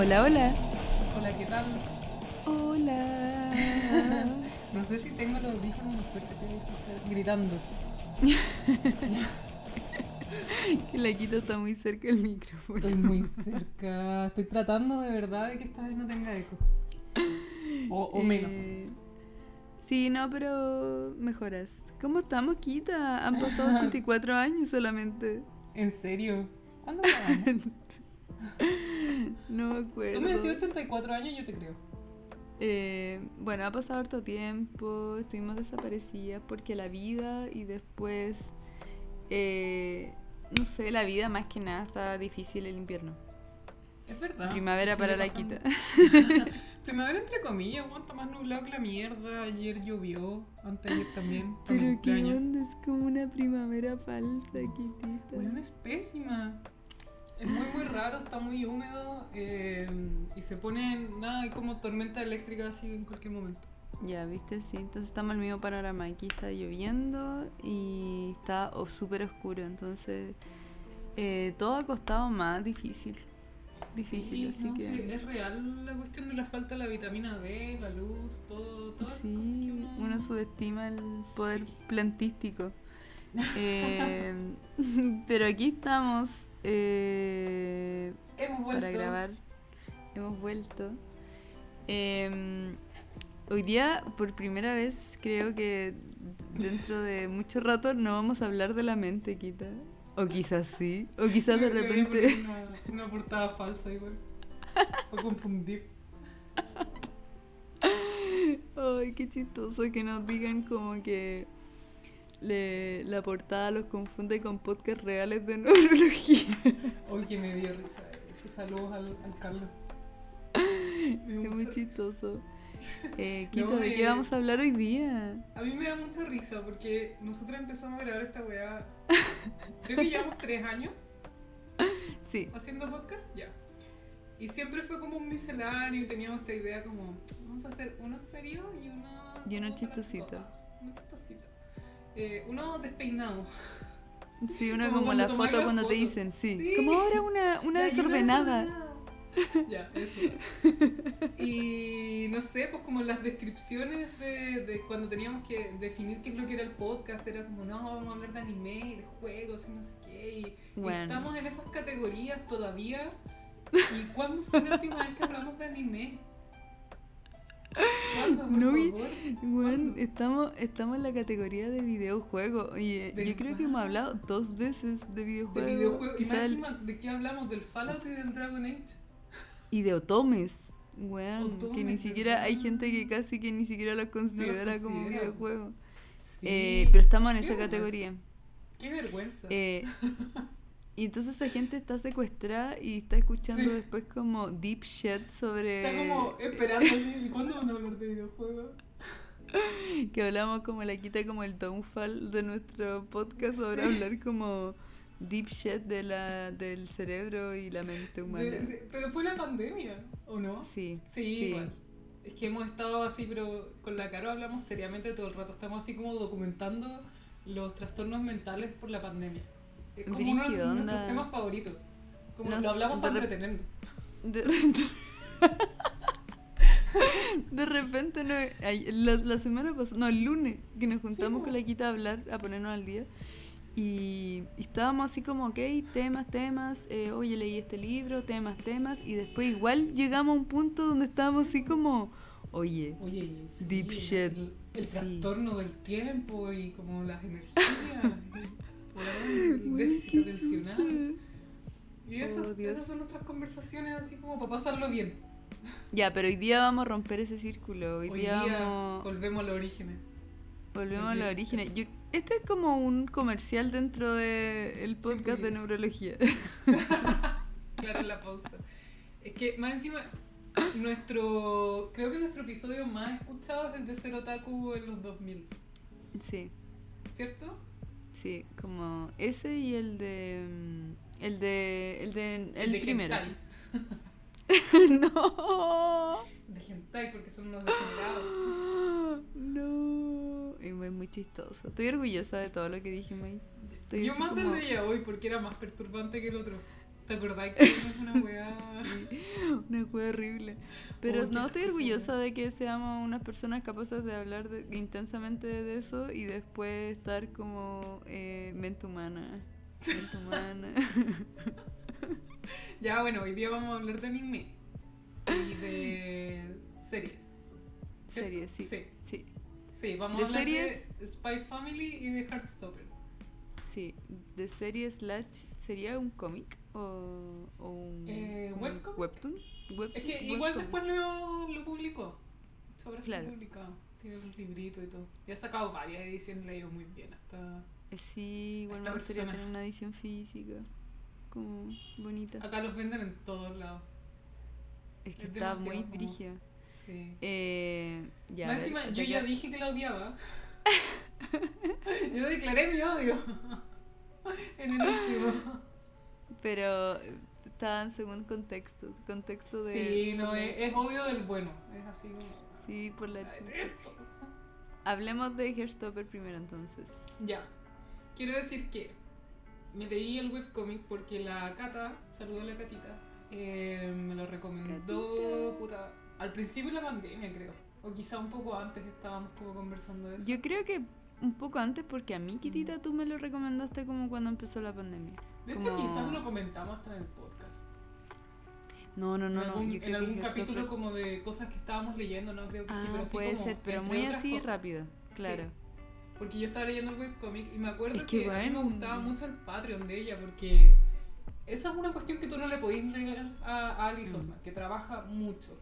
Hola, hola. Hola, ¿qué tal? Hola. No sé si tengo los audífonos muy fuertes que escuchar gritando. que la quita está muy cerca del micrófono. Estoy muy cerca. Estoy tratando de verdad de que esta vez no tenga eco. O, o menos. Eh, sí, no, pero mejoras. ¿Cómo estamos, Quita? Han pasado 84 años solamente. ¿En serio? ¿Cuándo? No me acuerdo. Tú me decías 84 años, yo te creo. Eh, bueno, ha pasado harto tiempo, estuvimos desaparecidas porque la vida y después, eh, no sé, la vida más que nada está difícil el invierno. Es verdad. Primavera para la pasando. quita. Primavera entre comillas, está más nublado que la mierda. Ayer llovió, antes de ayer también. Pero qué cumpleaños. onda, es como una primavera falsa, Kitita. Weón, es pésima. Es muy, muy raro, está muy húmedo eh, y se pone, nada, como tormenta eléctrica así en cualquier momento. Ya, viste, sí. Entonces estamos en el mismo panorama. Aquí está lloviendo y está o- súper oscuro. Entonces, eh, todo ha costado más difícil. Difícil, Sí, así no, que. sí, es real la cuestión de la falta de la vitamina D, la luz, todo, todas cosas que Sí, uno... uno subestima el poder Sí. plantístico. Eh, pero aquí estamos eh, Hemos vuelto. para grabar. Hemos vuelto. Eh, hoy día, por primera vez, creo que dentro de mucho rato no vamos a hablar de la mente, Quita. O quizás sí. O quizás de repente. Una, una portada falsa igual. Para confundir. Ay, qué chistoso que nos digan como que le- la portada los confunde con podcasts reales de neurología. Hoy que me dio risa eso. Saludos al, al Carlos. Es muy chistoso. Eh, Quita, No, ¿de qué eh, vamos a hablar hoy día? A mí me da mucha risa porque nosotros empezamos a grabar esta weá. Creo que llevamos tres años Sí, haciendo podcast, ya. Y siempre fue como un misceláneo y teníamos esta idea como, vamos a hacer uno serio y uno... Y uno chistosito. Uno chistosito. Eh, uno despeinado. sí, una Como la foto la cuando te dicen, sí. Sí. Como ahora una, una desordenada. ya, eso. Y no sé, pues como las descripciones de, de cuando teníamos que definir qué es lo que era el podcast, era como, no, vamos a hablar de anime y de juegos y no sé qué. Y, y Bueno. estamos en esas categorías todavía. ¿Y cuándo fue la última vez que hablamos de anime? ¿Cuándo, por No? Bueno, estamos, estamos en la categoría de videojuegos. Y eh, yo creo que hemos hablado dos veces de De videojuegos. videojuegos. Y más encima, ¿de qué hablamos? ¿Del Fallout y del Dragon Age? Y de otomes. Weón, que ni Otomes, siquiera hay gente que casi que ni siquiera los considera como considera. videojuegos. Sí. Eh, pero estamos en esa vergüenza. categoría. Qué vergüenza. Eh, y entonces esa gente está secuestrada y está escuchando Sí. después como deep shit sobre... Está como esperando así, ¿y cuándo van a hablar de videojuegos? Que hablamos como la quita como el downfall de nuestro podcast. Sí. hablar como deep shit de la, del cerebro y la mente humana. De- de- pero fue la pandemia, ¿o no? Sí, Sí, sí. igual. Es que hemos estado así, pero con la Caro hablamos seriamente todo el rato. Estamos así como documentando los trastornos mentales por la pandemia. Es como uno de Brígido, nuestros onda. temas favoritos. Como Nos- lo hablamos para entretenernos. De, de repente, no, la, la semana pasada, no, el lunes, que nos juntamos po. con la Quita a hablar, a ponernos al día. Y, y estábamos así como, ok, temas, temas, eh, oye, leí este libro, temas, temas. Y después igual llegamos a un punto donde estábamos así como, oye, Oye, sí, Deep shit. El, el Sí. trastorno del tiempo y como las energías. weón, déficit atencional. Y esas, Oh, esas son nuestras conversaciones así como para pasarlo bien. Ya, pero hoy día vamos a romper ese círculo. Hoy, Hoy día, día vamos, volvemos a los orígenes. volvemos a los orígenes. Yo- este es como un comercial dentro del podcast Sí. de neurología. Claro, la pausa. Es que más encima, nuestro. Creo que nuestro episodio más escuchado es el de Cero Otaku en los 2000, Sí. ¿cierto? Sí, como ese y el de. mm, El de. El de. El, de primero. No. De Hentai, porque son unos degenerados. No. Es muy, muy chistoso. Estoy orgullosa de todo lo que ahí. Estoy Yo más como- del de ella hoy porque era más perturbante que el otro. ¿Te acordás que es una weá? Una wea horrible. Pero Oh, no estoy orgullosa de que seamos unas personas capaces de hablar de- intensamente de eso y después estar como eh, mente humana. Mente humana. Ya, bueno, hoy día vamos a hablar de anime y de series. ¿cierto? Series, sí. Sí, Sí, sí, vamos De a hablar series- de Spy Family y de Heartstopper. sí. De series slash. ¿Sería un cómic? ¿O, o un, Eh, un webtoon? Web- Es que igual después lo, lo publicó. Sobre Claro. publicado. Tiene un librito y todo. Y ha sacado varias ediciones, le ha ido muy bien. Hasta Eh, Sí, igual me gustaría tener una edición física. Como bonita. acá los venden en todos lados. Es que es está muy brígida. Sí. Eh, ya, ver, encima, yo ya dije que la odiaba. yo declaré mi odio. en el último. Pero estaban según contextos. Contexto de. Sí, no, es, es odio del bueno. Es así como. Sí, por la chucha. Hablemos de Hairstopper primero entonces. Ya. Quiero decir que me leí el webcomic porque la Cata, saludo a la Catita, eh, me lo recomendó puta, al principio de la pandemia, creo. O quizá un poco antes estábamos como conversando de eso. Yo creo que un poco antes, porque a mí, Kitita, tú me lo recomendaste como cuando empezó la pandemia. De hecho, como- quizás lo comentamos hasta en el podcast. No, no, no, en algún, en algún capítulo como de cosas que estábamos leyendo, no creo que sí, Ah, pero sí puede como, ser, pero muy así cosas. rápido. Claro. Porque yo estaba leyendo el webcomic y me acuerdo Es que, que a mí me bueno. gustaba mucho el Patreon de ella porque esa es una cuestión que tú no le podís negar a, a Alice Mm. Osman, que trabaja mucho.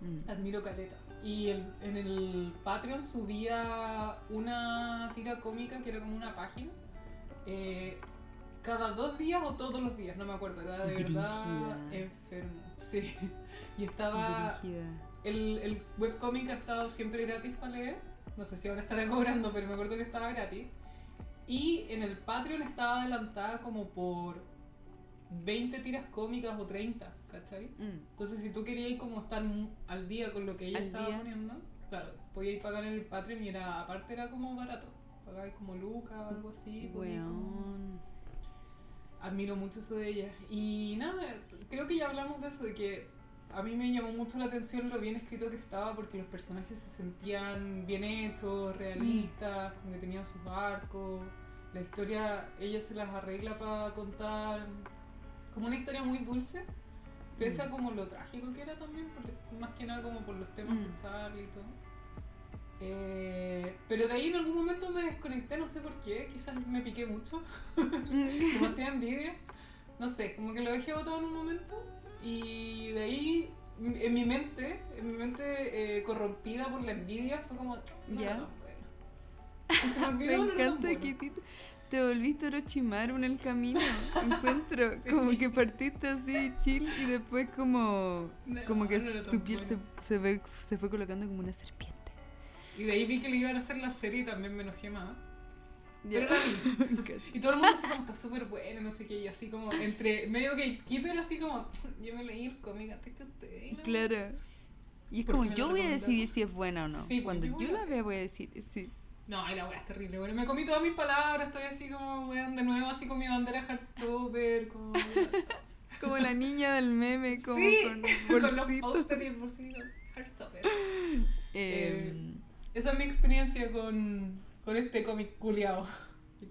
Mm. Admiro Caleta. Y el- en el Patreon subía una tira cómica que era como una página. eh, cada dos días o todos los días, no me acuerdo. Era de verdad enfermo. Sí. Y estaba el, el webcomic ha estado siempre gratis para leer. No sé si ahora estará cobrando, pero me acuerdo que estaba gratis. Y en el Patreon estaba adelantada como por 20 tiras cómicas o 30, ¿cachai? Mm. Entonces, si tú querías como estar al día con lo que ella estaba día. poniendo, claro, podías pagar en el Patreon y era, aparte era como barato. Pagabas como Luca o algo así. podías como-. Admiro mucho eso de ella. Y nada, creo que ya hablamos de eso, de que a mí me llamó mucho la atención lo bien escrito que estaba porque los personajes se sentían bien hechos, realistas, como que tenían sus arcos. La historia, ella se las arregla para contar como una historia muy dulce, pese a Mm. como lo trágico que era también, porque más que nada como por los temas Mm. de Charlie y todo. Eh, pero de ahí en algún momento me desconecté, no sé por qué, quizás me piqué mucho demasiada envidia. No sé, como que lo dejé botado en un momento y de ahí en mi mente, en mi mente eh, corrompida por la envidia fue como, no era tan se me no encanta buena. que te volviste Orochimaru en el camino. Encuentro Sí. como que partiste así chill y después como No, como que no tu piel se, buena. se, ve, se fue colocando como una serpiente. Y de ahí vi que le iban a hacer la serie y también me enojé más. Pero la vi. Y todo el mundo así como está súper bueno, no sé qué, y así como entre medio gatekeeper, así como yo me leí el cómic antes que la- Claro. Y es ¿Por como yo voy a decidir si es buena o no. Sí, Cuando yo la vea voy a decir sí. No, la wea es terrible, bueno, me comí todas mis palabras, estoy así como, weón, de nuevo así con mi bandera Heartstopper, como... Como la niña del meme, como Sí, con con los pósteres y el bolsito, Heartstopper. Eh, Esa es mi experiencia con, con este cómic culiao.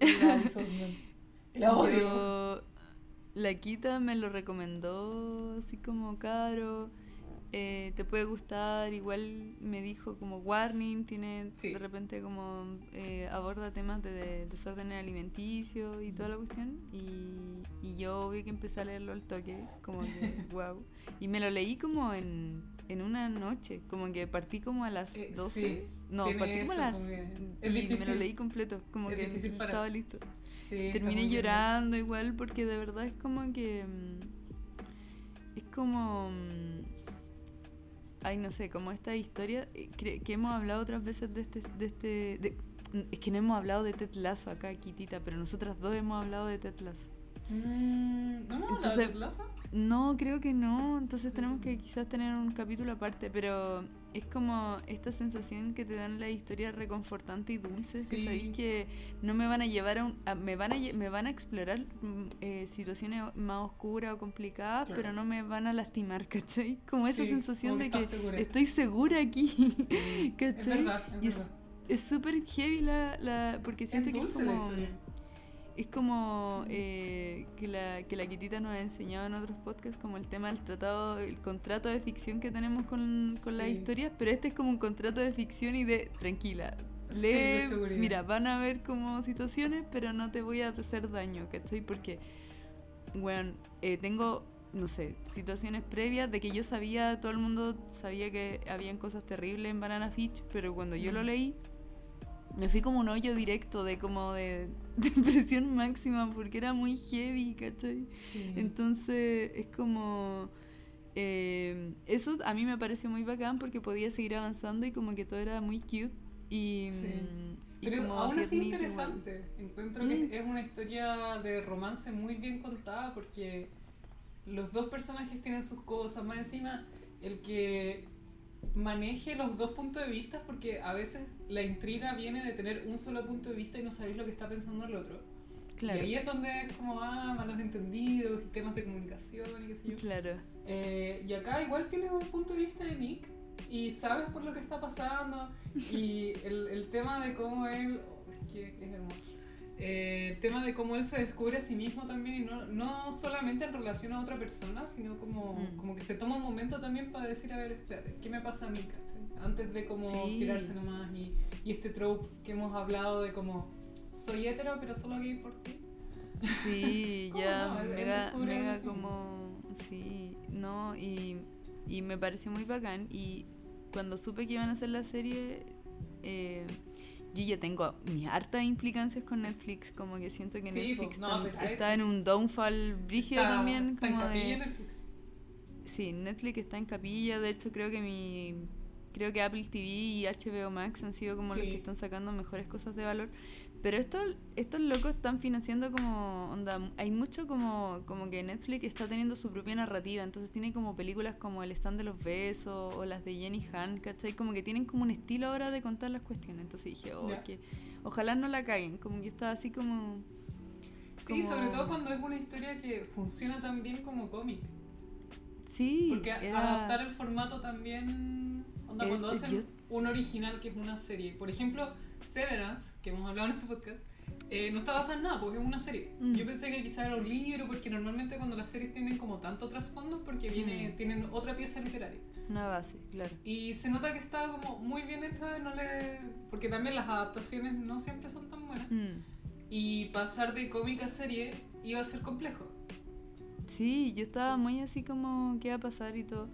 La odio. Yo, la Kita me lo recomendó así como caro. eh, te puede gustar, igual me dijo como warning, tiene Sí. de repente como eh, aborda temas de, de desorden alimenticio y toda la cuestión y, y yo obvio que empecé a leerlo al toque, como que wow. Y me lo leí como en, en una noche, como que partí como a las Eh, 12. sí, no, partí como las... que es y me lo difícil. leí completo, como es que difícil parar. estaba listo. Sí, Terminé muy bien llorando igual porque de verdad es como que... mm, Es como... mm, Ay, no sé, como esta historia eh, cre- que hemos hablado otras veces de este... De este de- mm, es que no hemos hablado de Ted Lasso acá, Kitita, pero nosotras dos hemos hablado de Ted Lasso. Mm, ¿No me Entonces- Entonces, Lazo? No, creo que no, entonces tenemos que que quizás tener un capítulo aparte, pero es como esta sensación que te dan las historias reconfortantes y dulces, que sabéis que no me van a llevar a un... a- me, van a, me van a explorar mm, eh, situaciones más oscuras o complicadas, Claro. pero no me van a lastimar, ¿cachai? Como esa sensación de que segura. estoy segura aquí. Sí, Es ¿Cachai? verdad, es Y es- verdad. Súper heavy la, la... porque siento Es que es la como... historia. Es como eh, que, la, que la Kitita nos ha enseñado en otros podcasts, como el tema del tratado, el contrato de ficción que tenemos con, con las Sí. historias, pero este es como un contrato de ficción y de tranquila. Sí, de Lee, seguridad. mira, van a haber como situaciones, pero no te voy a hacer daño, ¿cachai? Porque, bueno, eh, tengo, no sé, situaciones previas de que yo sabía, todo el mundo sabía que habían cosas terribles en Banana Fish, pero cuando yo lo leí, me fui como un hoyo directo de como de depresión máxima porque era muy heavy, ¿cachai? Sí. Entonces es como... eh, eso a mí me pareció muy bacán porque podía seguir avanzando y como que todo era muy cute y... Sí. mm, y Pero como aún así igual. interesante. Encuentro Mm. que es una historia de romance muy bien contada porque los dos personajes tienen sus cosas. Más encima, el que maneje los dos puntos de vista porque a veces la intriga viene de tener un solo punto de vista y no sabéis lo que está pensando el otro. Claro, Y ahí es donde es como, ah, malos entendidos, y temas de comunicación y qué sé yo. claro. Eh, y acá igual tienes un punto de vista de Nick y sabes por lo que está pasando y el, el tema de cómo él, oh, es que es hermoso, Eh, el tema de cómo él se descubre a sí mismo también y no, no solamente en relación a otra persona, sino como, Mm. como que se toma un momento también para decir, a ver, espérate, ¿qué me pasa a mí? cachai? Antes de como Sí. tirarse nomás y, y este trope que hemos hablado de como, soy hetero pero solo gay por ti. Sí, ¿Cómo ya no? Mega, mega como... Sí, no, y, y me pareció muy bacán. Y cuando supe que iban a hacer la serie, eh, yo ya tengo mis hartas implicancias con Netflix. Como que siento que Sí, Netflix pues, no, ha está en un downfall brígido Está- también. está en Como capilla de, en Netflix. Sí, Netflix está en capilla. De hecho, creo que mi. Creo que Apple TV y HBO Max han sido como los que están sacando mejores cosas de valor. Pero esto, estos locos están financiando como. Onda, hay mucho como, como que Netflix está teniendo su propia narrativa. Entonces tiene como películas como El stand de los besos o las de Jenny Han, ¿cachai? Como que tienen como un estilo ahora de contar las cuestiones. Entonces dije, oh, Ya. que ojalá no la caguen. Como que yo estaba así como. Sí, como- sobre todo cuando es una historia que funciona tan bien como cómic. Sí, Porque era- adaptar el formato también. Onda, Es- cuando hacen yo- un original que es una serie. Por ejemplo, Severance, que hemos hablado en este podcast, eh, no está basada en nada, porque es una serie. Mm. Yo pensé que quizá era un libro, porque normalmente cuando las series tienen como tanto trasfondo, porque viene, Mm. tienen otra pieza literaria. Una base, claro. Y se nota que está como muy bien hecha, no le... porque también las adaptaciones no siempre son tan buenas. Mm. Y pasar de cómic a serie iba a ser complejo. Sí, yo estaba muy así como qué va a pasar y todo.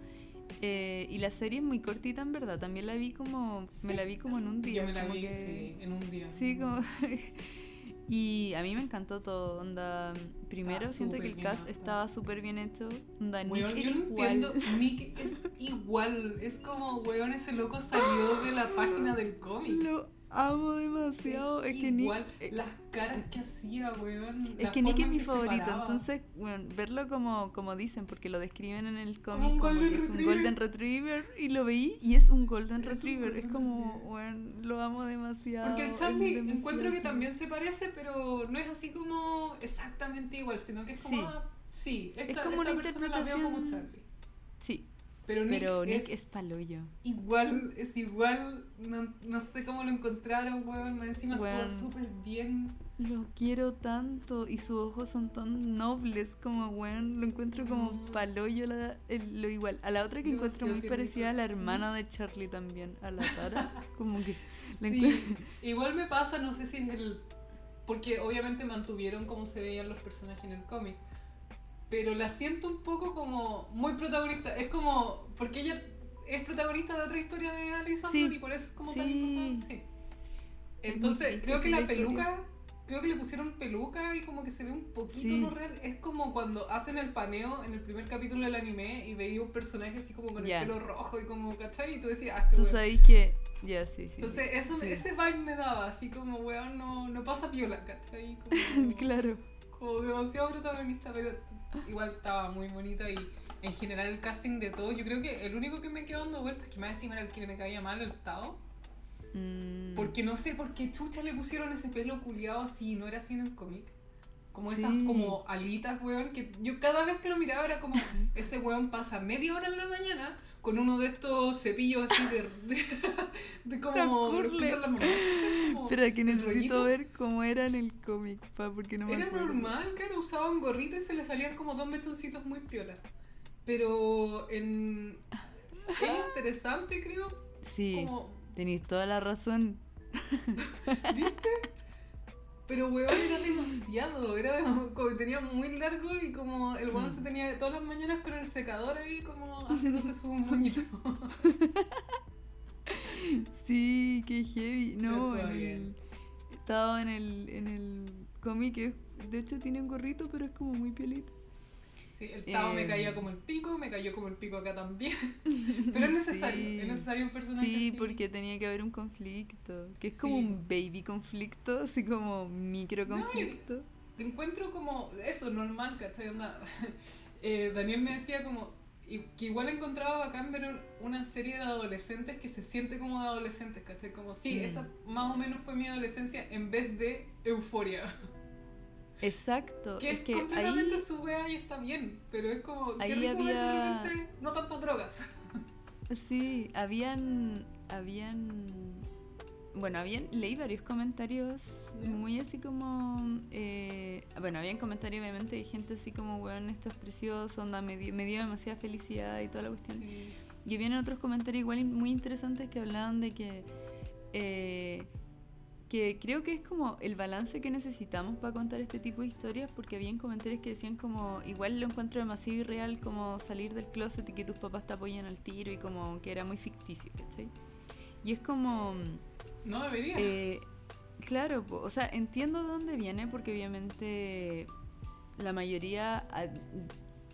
Eh, y la serie es muy cortita en verdad, también la vi como, Sí. me la vi como en un día. Yo me la vi que- sí, en un día. Sí, como... y a mí me encantó todo, onda, primero siento que el cast estaba súper bien hecho, onda, Nick Weón, era yo no igual. entiendo, Nick es igual, es como, weón, ese loco salió de la página del cómic. Lo amo demasiado, es, que igual, Nick... eh, las caras que hacía, weón. Es que Nick es mi favorito, entonces, bueno, verlo como, como dicen, porque lo describen en el Como cómic como, que es un retriever. golden retriever, y lo veí y es un golden Es un retriever, es como, bueno, lo amo demasiado. Porque el es Charlie encuentro que también se parece, pero no es así como exactamente igual, sino que es como, Sí. ah, sí, esta, como esta una persona la veo como Charlie. Pero Nick, pero Nick es, es paloyo. igual, es igual, no, no sé cómo lo encontraron, weón, encima Weón. actúa súper bien. Lo quiero tanto y sus ojos son tan nobles como, weón, lo encuentro como Mm. paloyo la- el- lo igual. A la otra que encuentro muy parecida a la hermana de Charlie también, a la Tara, como que Sí, igual me pasa, no sé si es el... Porque obviamente mantuvieron cómo se veían los personajes en el cómic. Pero la siento un poco como muy protagonista. Es como... Porque ella es protagonista de otra historia de Alison Sí, y por eso es como tan sí. importante. Sí. Entonces, creo que la historia. peluca... Creo que le pusieron peluca y como que se ve un poquito no real. Es como cuando hacen el paneo en el primer capítulo del anime y veía un personaje así como con Ya. el pelo rojo y como, ¿cachai? Y tú decías, ah, este Tú weón. sabéis que... Ya, sí, sí. Entonces, eso, ese vibe me daba, así como, weón, no, no pasa piola, ¿cachai? Como, claro. como demasiado protagonista, pero igual estaba muy bonita y en general el casting de todos, yo creo que el único que me quedó dando vueltas, que más encima era el que me caía mal, el Tao. Mm, Porque no sé por qué chucha le pusieron ese pelo culiado así, no era así en el cómic. Como esas Sí. como alitas, weón, que yo cada vez que lo miraba era como, ese weón pasa media hora en la mañana con uno de estos cepillos así de, de, de como... ¿cachai? Como Espera, que necesito ver cómo era en el cómic, pa, porque no me Era acuerdo. normal, claro, usaba un gorrito y se le salían como dos mechoncitos muy piolas. Pero en... es interesante, creo, Sí, como tenéis toda la razón. ¿Viste? Pero weón era demasiado, era como tenía muy largo y como el weón se Mm. tenía todas las mañanas con el secador ahí como haciéndose su moñito. Sí, qué heavy. No, el- estaba en el, en el cómic, de hecho tiene un gorrito, pero es como muy piolito. Sí, el Tao me Eh. caía como el pico, me cayó como el pico acá también. Pero es necesario, Sí. es necesario un personaje Sí, así. porque tenía que haber un conflicto, que es como un baby conflicto, así como micro No, conflicto. encuentro como eso, normal, ¿cachai? Onda, eh, Daniel me decía como y- que igual encontraba bacán ver un- una serie de adolescentes que se siente como de adolescentes, ¿cachai? Como, sí, Mm. esta más o menos fue mi adolescencia en vez de euforia. Exacto, Que es, es que completamente ahí su wea y está bien, pero es como, rico de había- repente no tantas drogas. Sí, habían, habían, bueno, habían, leí varios comentarios muy así como, eh, bueno, habían comentarios obviamente de gente así como, weón, esto es precioso, onda, me dio, me dio demasiada felicidad y toda la cuestión. Sí. Y habían otros comentarios igual muy interesantes que hablaban de que, eh, que creo que es como el balance que necesitamos para contar este tipo de historias, porque habían comentarios que decían como, igual lo encuentro demasiado irreal como salir del closet y que tus papás te apoyan al tiro y como que era muy ficticio, ¿cachai? Y es como... No debería. Eh, claro, o sea, entiendo de dónde viene porque obviamente la mayoría ah,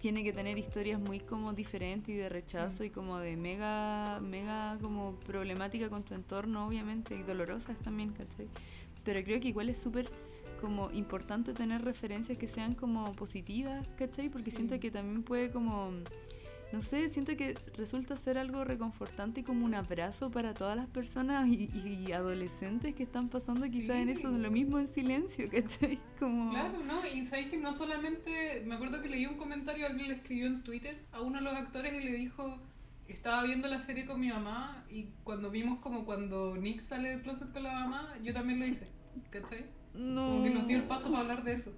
tiene que tener historias muy como diferentes y de rechazo y como de mega, mega como problemática con tu entorno, obviamente, y dolorosas también, ¿cachai? Pero creo que igual es súper como importante tener referencias que sean como positivas, ¿cachai? Porque Sí. siento que también puede como no sé, siento que resulta ser algo reconfortante y como un abrazo para todas las personas y, y- adolescentes que están pasando quizás en eso, lo mismo en silencio, ¿cachai? Como... Claro, ¿no? Y sabéis que no solamente. Me acuerdo que leí un comentario, alguien le escribió en Twitter a uno de los actores y le dijo. Estaba viendo la serie con mi mamá y cuando vimos como cuando Nick sale del closet con la mamá, yo también lo hice. ¿Cachai? No, Como que nos dio el paso para hablar de eso.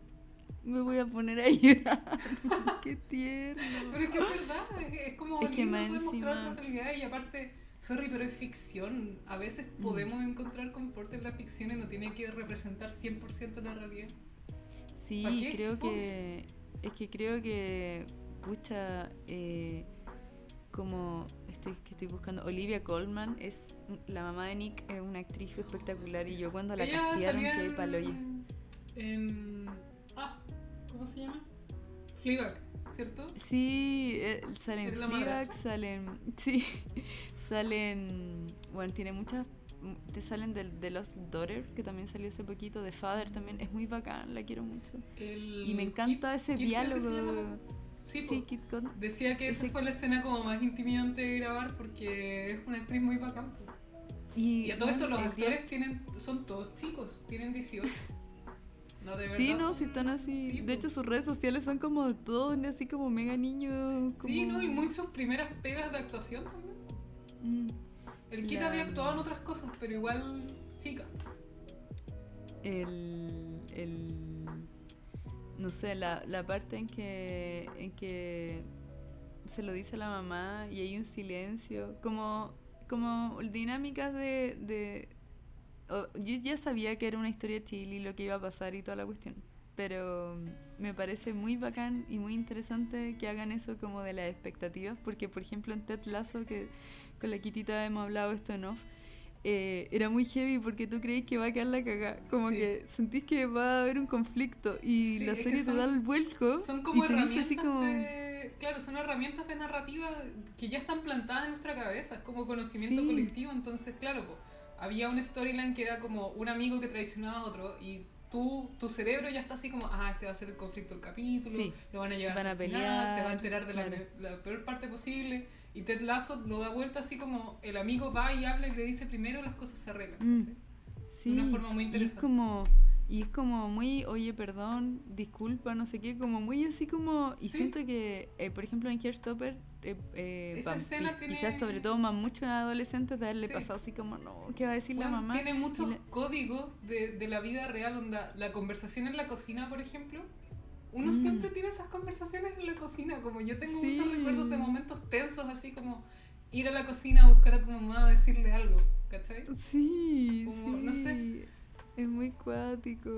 Me voy a poner a llorar. Qué tierno. Pero es que es verdad, es, como Es que poder mostrar otra realidad y aparte, sorry, pero es ficción. A veces Mm. podemos encontrar confort en la ficción y no tiene que representar 100% la realidad. ¿Pa' Sí, creo que. Es que creo que. Pucha. eh, como. Estoy, que estoy buscando. Olivia Colman es. La mamá de Nick es una actriz espectacular. Y yo cuando la salía quedé paloya. En. Ah, ¿cómo se llama? Fleabag, ¿cierto? Sí, eh, salen ¿Eres la Fleabag, salen. Sí, salen. Bueno, tiene muchas. Te salen de, de Lost Daughter, que también salió hace poquito. De Father también. Es muy bacán, la quiero mucho. El Y me encanta Kit- ese Kit, diálogo. Sí, Sí. Kit. Decía que esa fue la escena como más intimidante de grabar porque es una actriz muy bacán. Y, Y a todo esto los actores tienen, son todos chicos, tienen 18. No, de verdad. Sí, no, son- si están así. sí, de po. hecho, sus redes sociales son como todos así como mega niños. Sí, ¿no? Y muy sus primeras pegas de actuación también. Mm. El Kit La- había actuado en otras cosas, pero igual chica. el, el no sé, la, la parte en que, en que se lo dice a la mamá y hay un silencio, como, como dinámicas de... de yo ya sabía que era una historia chile y lo que iba a pasar y toda la cuestión, pero me parece muy bacán y muy interesante que hagan eso como de las expectativas, porque por ejemplo en Ted Lasso, que con la Kitita hemos hablado esto en off, eh, era muy heavy porque tú crees que va a quedar la cagada. Como Sí. que sentís que va a haber un conflicto y Sí, la serie te son- da el vuelco Son como y te herramientas así como... de. Claro, son herramientas de narrativa que ya están plantadas en nuestra cabeza, es como conocimiento Sí. colectivo. Entonces, claro, po, había una storyline que era como un amigo que traicionaba a otro y tú, tu cerebro ya está así como, ah, este va a ser el conflicto del capítulo, Sí. lo van a llevar Van a el final, se va a pelear, enterar de la, claro. pe- la peor parte posible. Y Ted Lasso lo da vuelta así como el amigo va y habla y le dice primero las cosas se arreglan. Mm. Sí, una forma muy Y es interesante. como, y es como muy, oye, perdón, disculpa, no sé qué, como muy así como, y siento que, eh, por ejemplo, en Hairstopper, eh, eh, Esa escena tiene- quizás sobre todo más mucho en adolescentes de haberle Sí. pasado así como, no, ¿qué va a decir la mamá? tiene muchos la- códigos de, de la vida real, onda, la conversación en la cocina, por ejemplo. Uno Mm. siempre tiene esas conversaciones en la cocina, como yo tengo Sí. muchos recuerdos de momentos tensos, así como ir a la cocina a buscar a tu mamá a decirle algo, ¿cachai? Sí, Como, sí. no sé. Es muy cuático.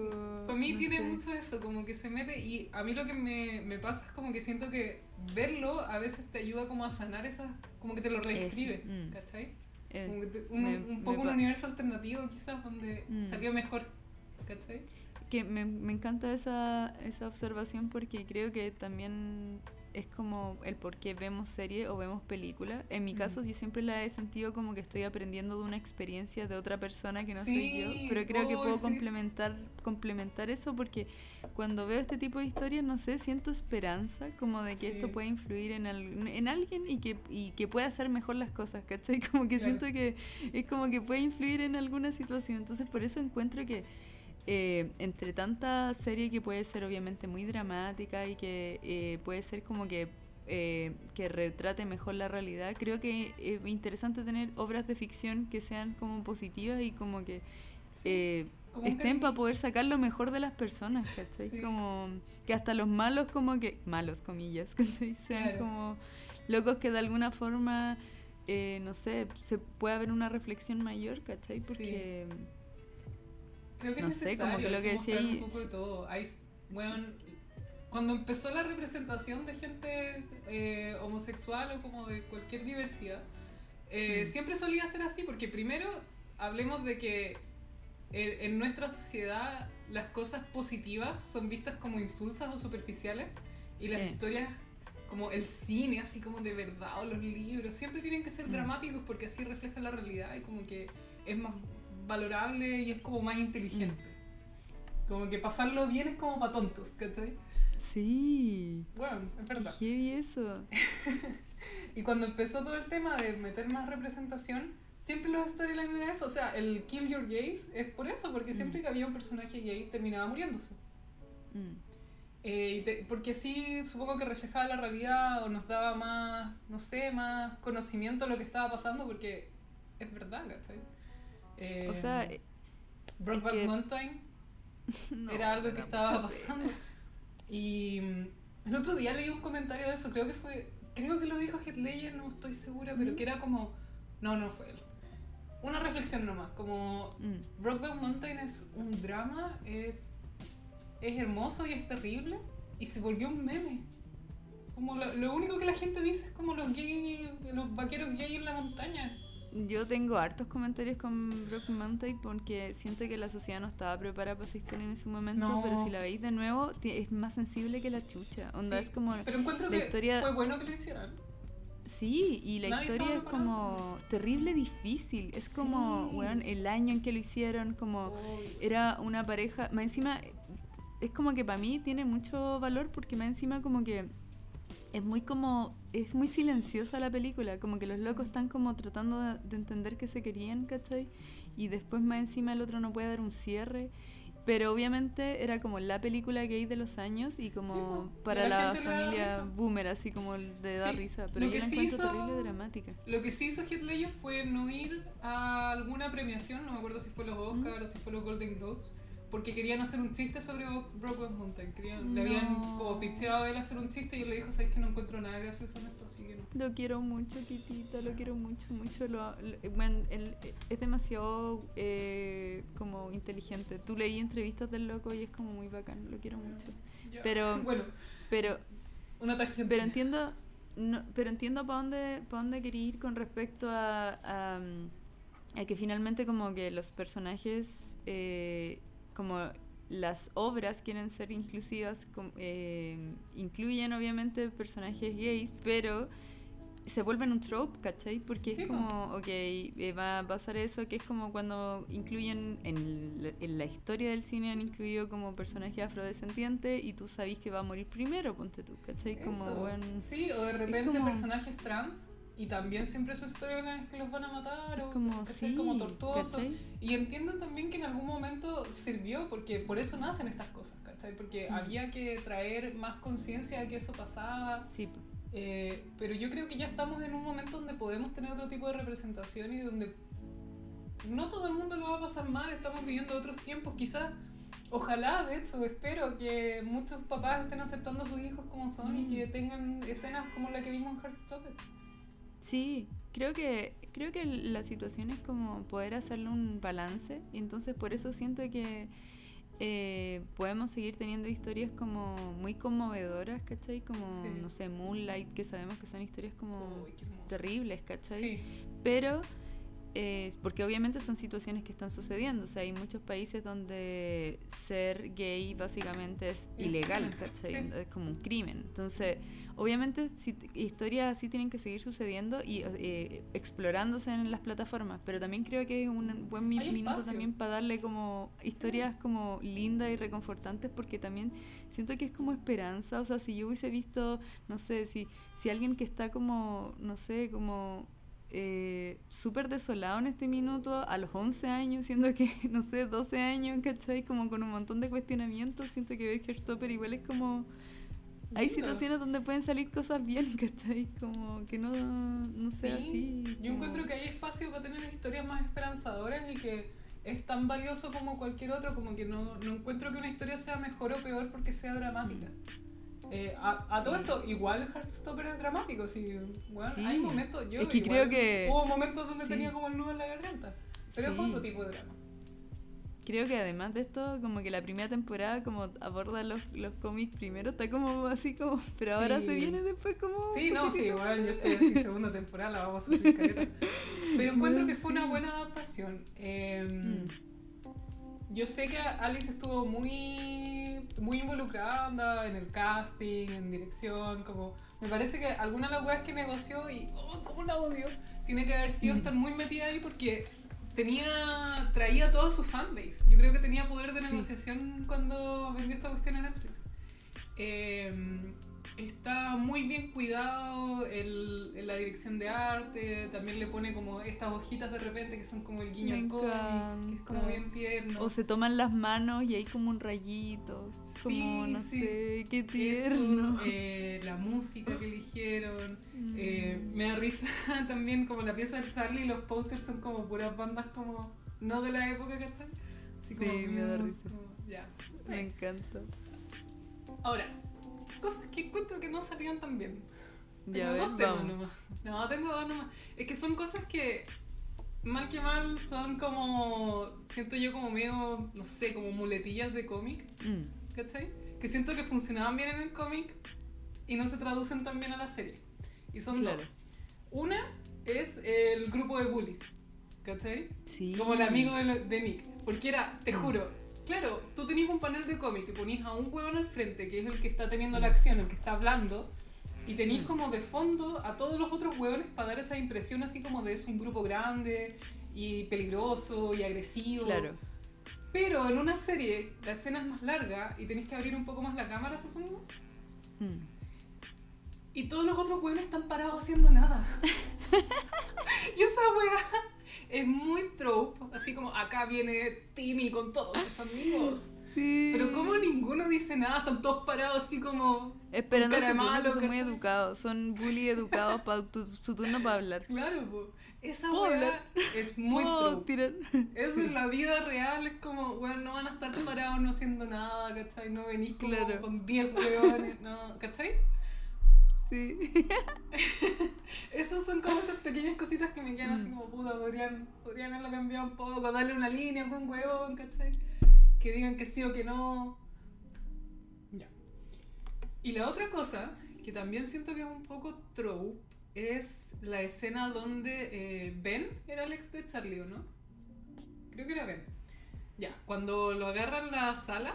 Para mí no tiene sé. mucho eso, como que se mete y a mí lo que me, me pasa es como que siento que verlo a veces te ayuda como a sanar esas, como que te lo reescribe, mm. ¿cachai? Eh, Como que te- un, me- un poco un universo alternativo quizás donde Mm. salió mejor, ¿cachai? que me, me encanta esa, esa observación porque creo que también es como el por qué vemos serie o vemos película. En mi Mm. caso yo siempre la he sentido como que estoy aprendiendo de una experiencia de otra persona que no soy yo, pero creo que oh, puedo sí. complementar complementar eso porque cuando veo este tipo de historias, no sé, siento esperanza como de que esto puede influir en, al- en alguien y que, y que pueda hacer mejor las cosas, ¿cachai? Como que Claro. siento que es como que puede influir en alguna situación. Entonces por eso encuentro que eh, entre tanta serie que puede ser obviamente muy dramática y que eh, puede ser como que eh, que retrate mejor la realidad, creo que es interesante tener obras de ficción que sean como positivas y como que Sí, eh, estén para poder sacar lo mejor de las personas, ¿cachai? Sí. Como que hasta los malos como que, malos comillas, ¿cachai? Sean Claro. como locos que de alguna forma, eh, no sé, se puede haber una reflexión mayor, ¿cachai? Sí. Creo que no es sé, como que lo que decía un poco de todo. Hay, weón, cuando empezó la representación de gente eh, homosexual o como de cualquier diversidad, eh, Mm. siempre solía ser así, porque primero hablemos de que en, en nuestra sociedad las cosas positivas son vistas como insulsas o superficiales y las Eh. historias como el cine, así como de verdad, o los libros, siempre tienen que ser Mm. dramáticos porque así reflejan la realidad y como que es más valorable y es como más inteligente. Como que pasarlo bien es como para tontos, ¿cachai? Sí, Bueno, es qué verdad. heavy eso. Y cuando empezó todo el tema de meter más representación, siempre los storylines era eso. O sea, el Kill Your Gays es por eso, porque siempre Mm. que había un personaje gay terminaba muriéndose. Mm. Eh, te- porque así supongo que reflejaba la realidad o nos daba más, no sé, más conocimiento de lo que estaba pasando, porque es verdad, ¿cachai? Eh, O sea, eh, Brokeback que- Mountain no, era algo me que estaba pasando. Y mm, el otro día leí un comentario de eso, creo que fue, creo que lo dijo Heath no estoy segura, pero ¿Mm? que era como, no, no fue él. Una reflexión nomás, como. Mm. Brokeback Mountain es un drama, es, es hermoso y es terrible, y se volvió un meme. Como lo, lo único que la gente dice es como los gays, los vaqueros gay en la montaña. Yo tengo hartos comentarios con Brock Mountain porque siento que la sociedad no estaba preparada para esa historia en ese momento, No. pero si la veis de nuevo, es más sensible que la chucha. Onda, Sí, es como... Pero encuentro la que historia- fue bueno que lo hicieran. Sí, y la Nadie historia es como terrible difícil. Es como, el año en que lo hicieron, como... Uy. era una pareja, más encima es como que para mí tiene mucho valor porque más encima como que es muy como es muy silenciosa la película, como que los locos están como tratando de, de entender que se querían, ¿cachai? Y después más encima el otro no puede dar un cierre. Pero obviamente era como la película gay de los años y como Sí, para la familia boomer, así como de da Sí, risa. lo Pero yo que sí hizo- terrible dramática. Lo que sí hizo Heath fue no ir a alguna premiación, no me acuerdo si fue los Oscars o si fue los Golden Globes, porque querían hacer un chiste sobre Brokeback Mountain. Querían, Le habían como pitcheado a él hacer un chiste y él le dijo, sabes que no encuentro nada gracioso en esto, así que no. Lo quiero mucho, Kitita, lo quiero mucho, mucho. Lo, lo- bueno, él es demasiado eh, como inteligente. Tú leí entrevistas del loco y es como muy bacán, lo quiero mucho. Pero- Bueno, Pero, una tangente. pero entiendo, no, pero entiendo para dónde, pa' dónde quería ir con respecto a, a, a que finalmente como que los personajes, eh, como las obras quieren ser inclusivas, eh, incluyen obviamente personajes gays, pero se vuelven un trope, ¿cachai? Porque Sí, es como, ok, eh, va a pasar eso, que es como cuando incluyen en, la- en la historia del cine han incluido como personaje afrodescendiente y tú sabís que va a morir primero, ponte tú, ¿cachai? Como, bueno, Sí, o de repente como- personajes trans y también siempre su historia es que los van a matar o como, sí, como tortuoso. ¿cachai? Y entiendo también que en algún momento sirvió, porque por eso nacen estas cosas, ¿cachai? Porque Mm. había que traer más conciencia de que eso pasaba. Sí, eh, pero yo creo que ya estamos en un momento donde podemos tener otro tipo de representación y donde no todo el mundo lo va a pasar mal, estamos viviendo otros tiempos, quizás. Ojalá, de hecho, espero que muchos papás estén aceptando a sus hijos como son y Mm. que tengan escenas como la que vimos en Heartstopper. Sí, creo que creo que la situación es como poder hacerle un balance y entonces por eso siento que eh, podemos seguir teniendo historias como muy conmovedoras, ¿cachai? Como, Sí. no sé, Moonlight, que sabemos que son historias como Uy, terribles, ¿cachai? Sí, Pero, eh, porque obviamente son situaciones que están sucediendo, o sea, hay muchos países donde ser gay básicamente es ilegal, ¿cachai? sí. Es como un crimen. Entonces, obviamente si- historias así tienen que seguir sucediendo y eh, explorándose en las plataformas, pero también creo que es un buen mi- minuto espacio. también para darle como historias como lindas y reconfortantes porque también siento que es como esperanza, o sea, si yo hubiese visto, no sé, si, si alguien que está como, no sé, como eh, súper desolado en este minuto a los 11 años, siendo que, no sé, 12 años, ¿cachai? Como con un montón de cuestionamientos, siento que ver Heartstopper igual es como... Hay Lindo. situaciones donde pueden salir cosas bien, ¿cachai? Como que no, no sea Sí, así. Yo como- encuentro que hay espacio para tener historias más esperanzadoras y que es tan valioso como cualquier otro, como que no, no encuentro que una historia sea mejor o peor porque sea dramática. Eh, a, a todo Sí. esto, igual Heartstopper es dramático, sí, bueno, Sí. hay momentos, yo Es que igual creo que- hubo momentos donde tenía como el nudo en la garganta, pero es Sí. otro tipo de drama. Creo que además de esto, como que la primera temporada como aborda los, los cómics primero, está como así como, pero ahora se viene después como... Sí, no, sí, igual yo estoy así, segunda temporada, la vamos a sufrir. Pero encuentro que fue una buena adaptación. Eh, Mm. Yo sé que Alice estuvo muy, muy involucrada anda, en el casting, en dirección, como... Me parece que alguna de las weas que negoció y... ¡Oh, cómo la odio! Tiene que haber sido Mm. estar muy metida ahí porque tenía... Traía todo su fanbase. Yo creo que tenía poder de Sí. negociación cuando vendió esta cuestión en Netflix. Eh, está muy bien cuidado el, en la dirección de arte, también le pone como estas hojitas de repente que son como el guiño al cómic, que es como bien tierno. O se toman las manos y hay como un rayito. Como, Sí, no sí. sé, qué Eso, tierno. eh, la música que eligieron. Mm. eh, me da risa también como la pieza del Charlie y los posters son como puras bandas como no de la época, ¿cachai? Así como Sí, me da risa. como- ya. Me encanta. Ahora, cosas que encuentro que no salían tan bien. Ya, Tengo a ver, dos temas nomás. No, tengo dos nomás. Es que son cosas que, mal que mal, son como. Siento yo como medio, no sé, como muletillas de cómic, Mm. ¿cachai? Que siento que funcionaban bien en el cómic y no se traducen tan bien a la serie. Y son Claro. dos. Una es el grupo de bullies, ¿cachai? Sí. Como el amigo de, de Nick. Porque era, te juro, claro, tú tenías un panel de cómic que ponías a un huevón al frente, que es el que está teniendo la acción, el que está hablando, y tenías Mm. como de fondo a todos los otros huevones para dar esa impresión así como de es un grupo grande y peligroso y agresivo. Claro. Pero en una serie la escena es más larga y tenés que abrir un poco más la cámara, supongo. Mm. Y todos los otros hueones están parados haciendo nada. y esa wea es muy trope, así como acá viene Timmy con todos sus amigos. Sí. Pero como ninguno dice nada, están todos parados así como... Esperando su turno, que son muy educados. Son bully educados para su turno para hablar. Claro, po. esa ¿Puedo wea hablar? es muy ¿Puedo trope. tirar? Eso en la vida real es como, bueno, no van a estar parados no haciendo nada, ¿cachai? No venís como Claro. con 10 hueones, no, ¿cachai? Sí. Esas son como esas pequeñas cositas que me quedan así Mm. como puta, podrían, podrían haberlo cambiado un poco, darle una línea algún huevón, ¿cachai? Que digan que sí o que no. Ya. Y la otra cosa, que también siento que es un poco trope, es la escena donde eh, Ben era el ex de Charlie, ¿o no? Creo que era Ben. Ya, cuando lo agarra en la sala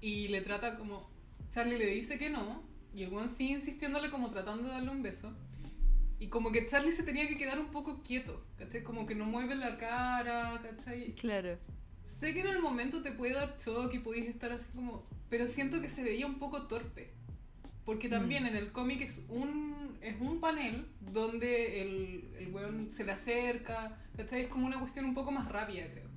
y le trata como. Charlie le dice que no, y el one sigue insistiéndole como tratando de darle un beso. Y como que Charlie se tenía que quedar un poco quieto, ¿cachai? Como que no mueve la cara, ¿cachai? Claro. Sé que en el momento te puede dar shock y podéis estar así como... Pero siento que se veía un poco torpe. Porque también Mm. en el cómic es un, es un panel donde el, el weón se le acerca, ¿cachai? Es como una cuestión un poco más rápida, creo.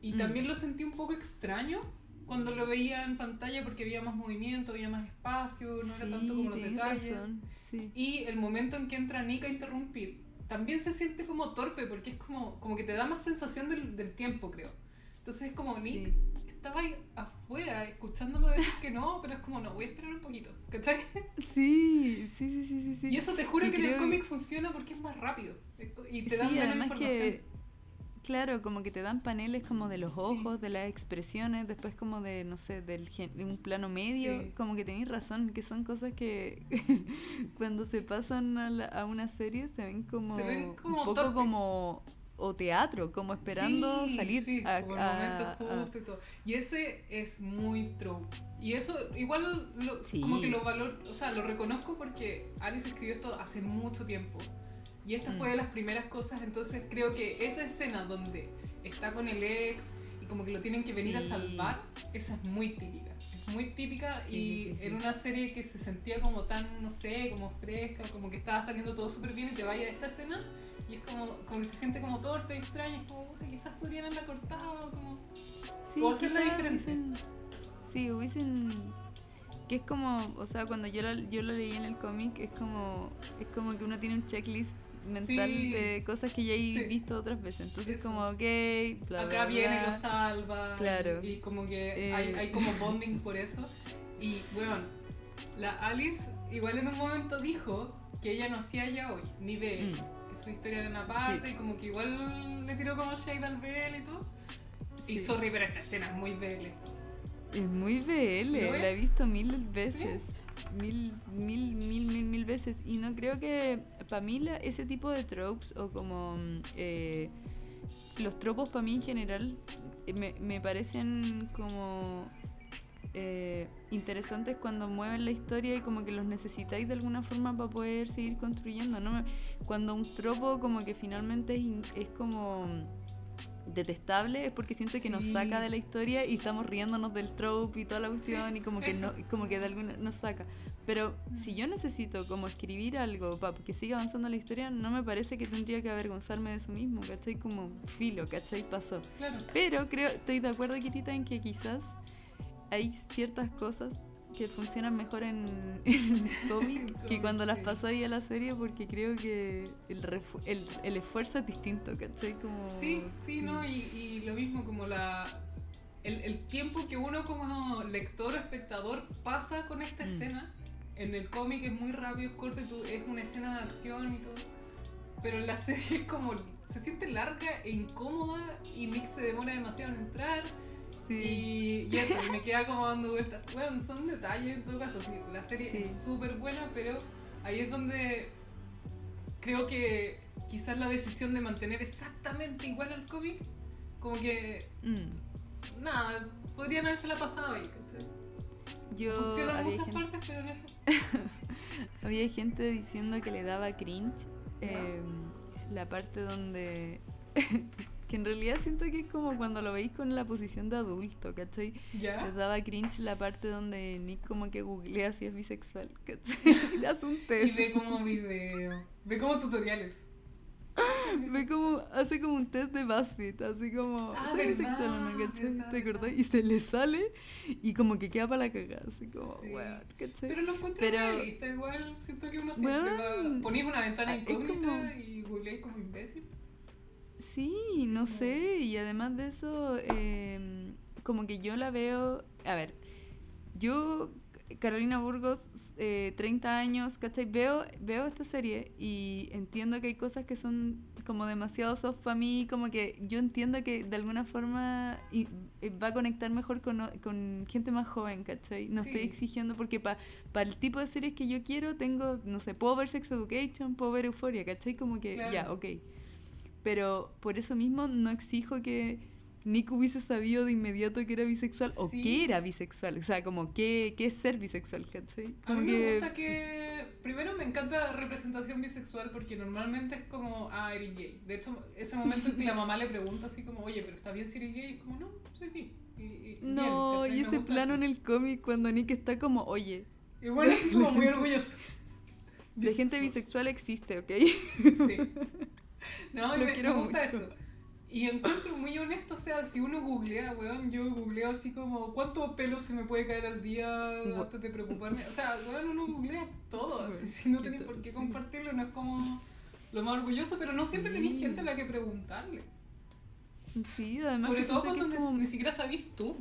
Y Mm. también lo sentí un poco extraño cuando lo veía en pantalla porque había más movimiento, había más espacio, no era tanto como los detalles. razón, Sí. Y el momento en que entra Nick a interrumpir, también se siente como torpe porque es como, como que te da más sensación del, del tiempo, creo. Entonces es como Nick Sí. estaba ahí afuera escuchándolo decir que no, pero es como no, voy a esperar un poquito, ¿cachai? Sí, sí, sí, sí, sí, sí. Y eso te juro Y que en el cómic funciona porque es más rápido y te sí, menos información. que, claro, como que te dan paneles como de los Sí. ojos, de las expresiones, después como de, no sé, del gen- de un plano medio, Sí. como que tenéis razón, que son cosas que cuando se pasan a, la- a una serie se ven como, Se ven como un poco como o teatro, como esperando Sí, salir sí, a, como el a- a- y todo. Y ese es muy trope. Y eso igual lo, Sí. como que lo valor, o sea, lo reconozco porque Alice escribió esto hace mucho tiempo. Y esta Mm. fue de las primeras cosas, entonces creo que esa escena donde está con el ex y como que lo tienen que venir a salvar, esa es muy típica. Es muy típica Sí, y sí, en una serie que se sentía como tan, no sé, como fresca, como que estaba saliendo todo súper bien y te vaya a esta escena y es como, como que se siente como torpe, extraño, es como, quizás podrían haberla cortado, como... Sí, O hacerla diferente. hubiesen- sí, hubiesen... Que es como, o sea, cuando yo lo, yo lo leí en el cómic, es como, es como que uno tiene un checklist mental Sí. de cosas que ya he Sí. visto otras veces. Entonces, Eso. como, ok, bla, acá bla, viene y bla. lo salva. Claro. Y, y como que Eh. hay, hay como bonding por eso. Y, bueno, la Alice igual en un momento dijo que ella no hacía ya hoy, ni ve Mm. que su historia era una parte Sí. y como que igual le tiró como shade al BL y todo. Y sorry, pero esta escena es muy BL. Es muy BL, ¿Lo la he visto mil veces. Mil, mil, mil, mil, mil veces. Y no creo que, para mí, la- ese tipo de tropes o como eh, los tropos para mí en general eh, me, me parecen como eh, interesantes cuando mueven la historia y como que los necesitáis de alguna forma para poder seguir construyendo. ¿no? Cuando un tropo como que finalmente es, in- es como detestable es porque siento que nos Sí. saca de la historia y estamos riéndonos del trope y toda la cuestión y como que eso. no como que de alguna nos saca pero si yo necesito como escribir algo para que siga avanzando la historia no me parece que tendría que avergonzarme de eso mismo ¿cachai? como filo ¿cachai? pasó Claro. pero creo estoy de acuerdo Kitita en que quizás hay ciertas cosas que funcionan mejor en, en cómic que cuando las pasáis a la serie porque creo que el, el, el esfuerzo es distinto ¿cachai? como Sí, sí, ¿no? Y, y lo mismo como la... El, el tiempo que uno como lector o espectador pasa con esta Mm. escena, en el cómic es muy rápido, es corto, es una escena de acción y todo, pero en la serie es como... Se siente larga e incómoda y Nick se demora demasiado en entrar Sí. y, y eso, me queda como dando vueltas. Bueno, son detalles en todo caso, sí, la serie Sí. es súper buena, pero ahí es donde creo que quizás la decisión de mantener exactamente igual al cómic, como que, Mm. nada, podrían haberse la pasado ahí. Yo Funciona en muchas gente, partes, pero en esa... había gente diciendo que le daba cringe eh, la parte donde que en realidad siento que es como cuando lo veis con la posición de adulto, ¿cachai? ¿Ya? Les daba cringe la parte donde Nick como que googlea si es bisexual, ¿cachai? Y hace un Y test. ve como video, ve como tutoriales. Ve como, hace como un test de BuzzFeed, así como, Ah, ¿soy bisexual o no, cachai? verdad, ¿Te acordás? verdad. Y se le sale y como que queda para la cagada, así como, Sí. weón, ¿cachai? Pero lo encuentro Pero- realista, igual siento que uno siempre Weón, va... Ponís una ventana ah, incógnita como- y googleáis como imbécil. Sí, no sé, y además de eso, eh, como que yo la veo, a ver, yo, Carolina Burgos, eh, 30 años, ¿cachai? Veo, veo esta serie y entiendo que hay cosas que son como demasiado soft para mí, como que yo entiendo que de alguna forma y- eh, va a conectar mejor con, con gente más joven, ¿cachai? No estoy exigiendo porque para el tipo de series que yo quiero tengo, no sé, puedo ver Sex Education, puedo ver Euphoria, ¿cachai? Como que Claro. ya, ok. Pero por eso mismo no exijo que Nick hubiese sabido de inmediato que era bisexual o que era bisexual. O sea, como qué, qué es ser bisexual, ¿cachai? A mí me que- gusta que. Primero me encanta representación bisexual porque normalmente es como, ah, eres gay. De hecho, ese momento en que la mamá le pregunta así como, oye, pero está bien si eres gay, es como, no, soy bi. Y, y- No, y ese plano eso. en el cómic cuando Nick está como, oye, bueno, así como muy orgulloso. de gente bisexual existe, ¿ok? Sí. No, me, me gusta mucho. eso. Y encuentro muy honesto, o sea, si uno googlea, weón, yo googleo así como, ¿cuánto pelo se me puede caer al día antes de preocuparme? O sea, weón, uno googlea todo, Bueno, así, si no ¿qué tenéis por qué compartirlo, no es como lo más orgulloso, pero no siempre tenéis Sí. gente a la que preguntarle. Sí, además Sobre todo cuando ni- como- ni siquiera sabís tú.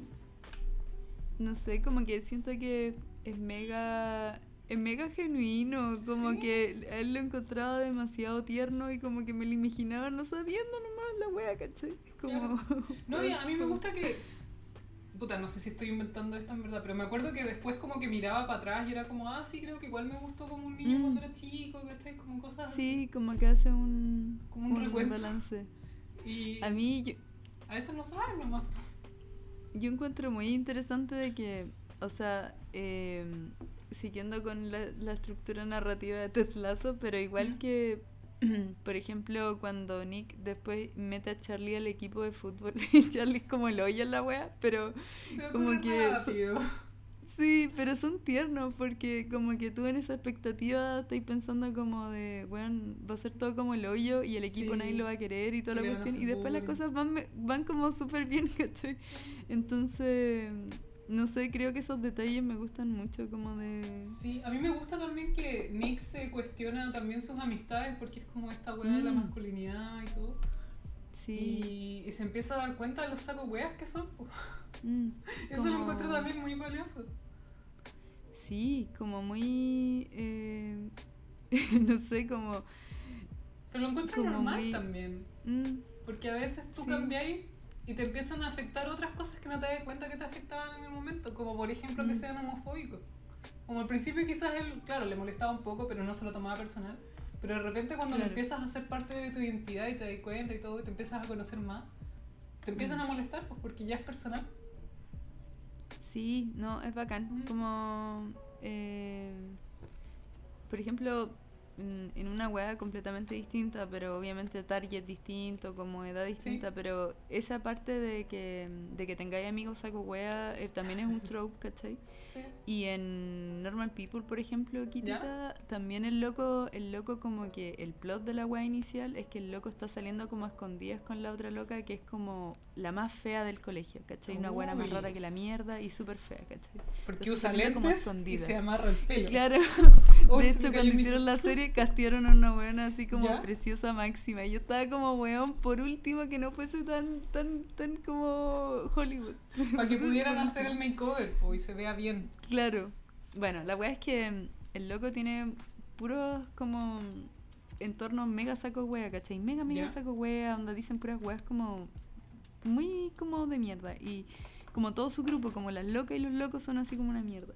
no sé, como que siento que es mega es mega genuino, como Sí. que él lo encontraba demasiado tierno y como que me lo imaginaba no sabiendo nomás la wea, ¿cachai? Como No, y a mí me gusta que. Puta, no sé si estoy inventando esto en verdad, pero me acuerdo que después como que miraba para atrás y era como, ah, sí, creo que igual me gustó como un niño Mm. cuando era chico, ¿cachai? Como cosas así. Sí, como que hace un Como un recuento. balance. Y A mí yo, a veces no saben nomás. yo encuentro muy interesante de que, o sea, eh, siguiendo con la, la estructura narrativa de Ted Lasso, pero igual que, por ejemplo, cuando Nick después mete a Charlie al equipo de fútbol y Charlie es como el hoyo en la wea, pero Pero Como que sí, pero son tiernos porque como que tú en esa expectativa estás pensando como de, bueno, va a ser todo como el hoyo y el equipo Sí. nadie lo va a querer y toda Y la cuestión y después las cosas van, me- van como súper bien, ¿cachai? Entonces, no sé, creo que esos detalles me gustan mucho, como de... Sí, a mí me gusta también que Nick se cuestiona también sus amistades porque es como esta weá de la Mm. masculinidad y todo. Sí. Y, y se empieza a dar cuenta de los sacos weas que son. mm, Eso lo encuentro también muy valioso. Sí, como muy... eh, no sé, como... Pero lo encuentro Como normal muy- también. mm, Porque a veces tú Sí. cambiáis y te empiezan a afectar otras cosas que no te das cuenta que te afectaban en el momento. Como por ejemplo que Mm. sean homofóbicos. Como al principio quizás él, claro, le molestaba un poco, pero no se lo tomaba personal. Pero de repente cuando lo Claro. empiezas a hacer parte de tu identidad y te das cuenta y todo, y te empiezas a conocer más, te empiezan Mm. a molestar pues porque ya es personal. Sí, no, es bacán. Mm. Como, eh, por ejemplo, en, en una weá completamente distinta, pero obviamente target distinto, como edad distinta, pero esa parte de que, de que tengáis amigos saco weá eh, también es un trope, ¿cachai? Sí. Y en Normal People, por ejemplo, Kitita, también el loco, el loco como que el plot de la weá inicial es que el loco está saliendo como a escondidas con la otra loca que es como la más fea del colegio, ¿cachai? Una buena más rara que la mierda y súper fea, ¿cachai? Porque Está usa saliendo como lentes y se amarra el pelo. Claro, de hecho cuando hicieron la serie castearon a una weona así como ¿Ya? preciosa máxima y yo estaba como weón por último que no fuese tan tan tan como Hollywood. Para que pudieran hacer el makeover po, y se vea bien. Claro. Bueno, la weá es que mm, el loco tiene puros como entornos mega saco wea, ¿cachai? Mega mega Ya. saco wea, donde dicen puras weas como muy como de mierda. Y como todo su grupo, como las locas y los locos son así como una mierda.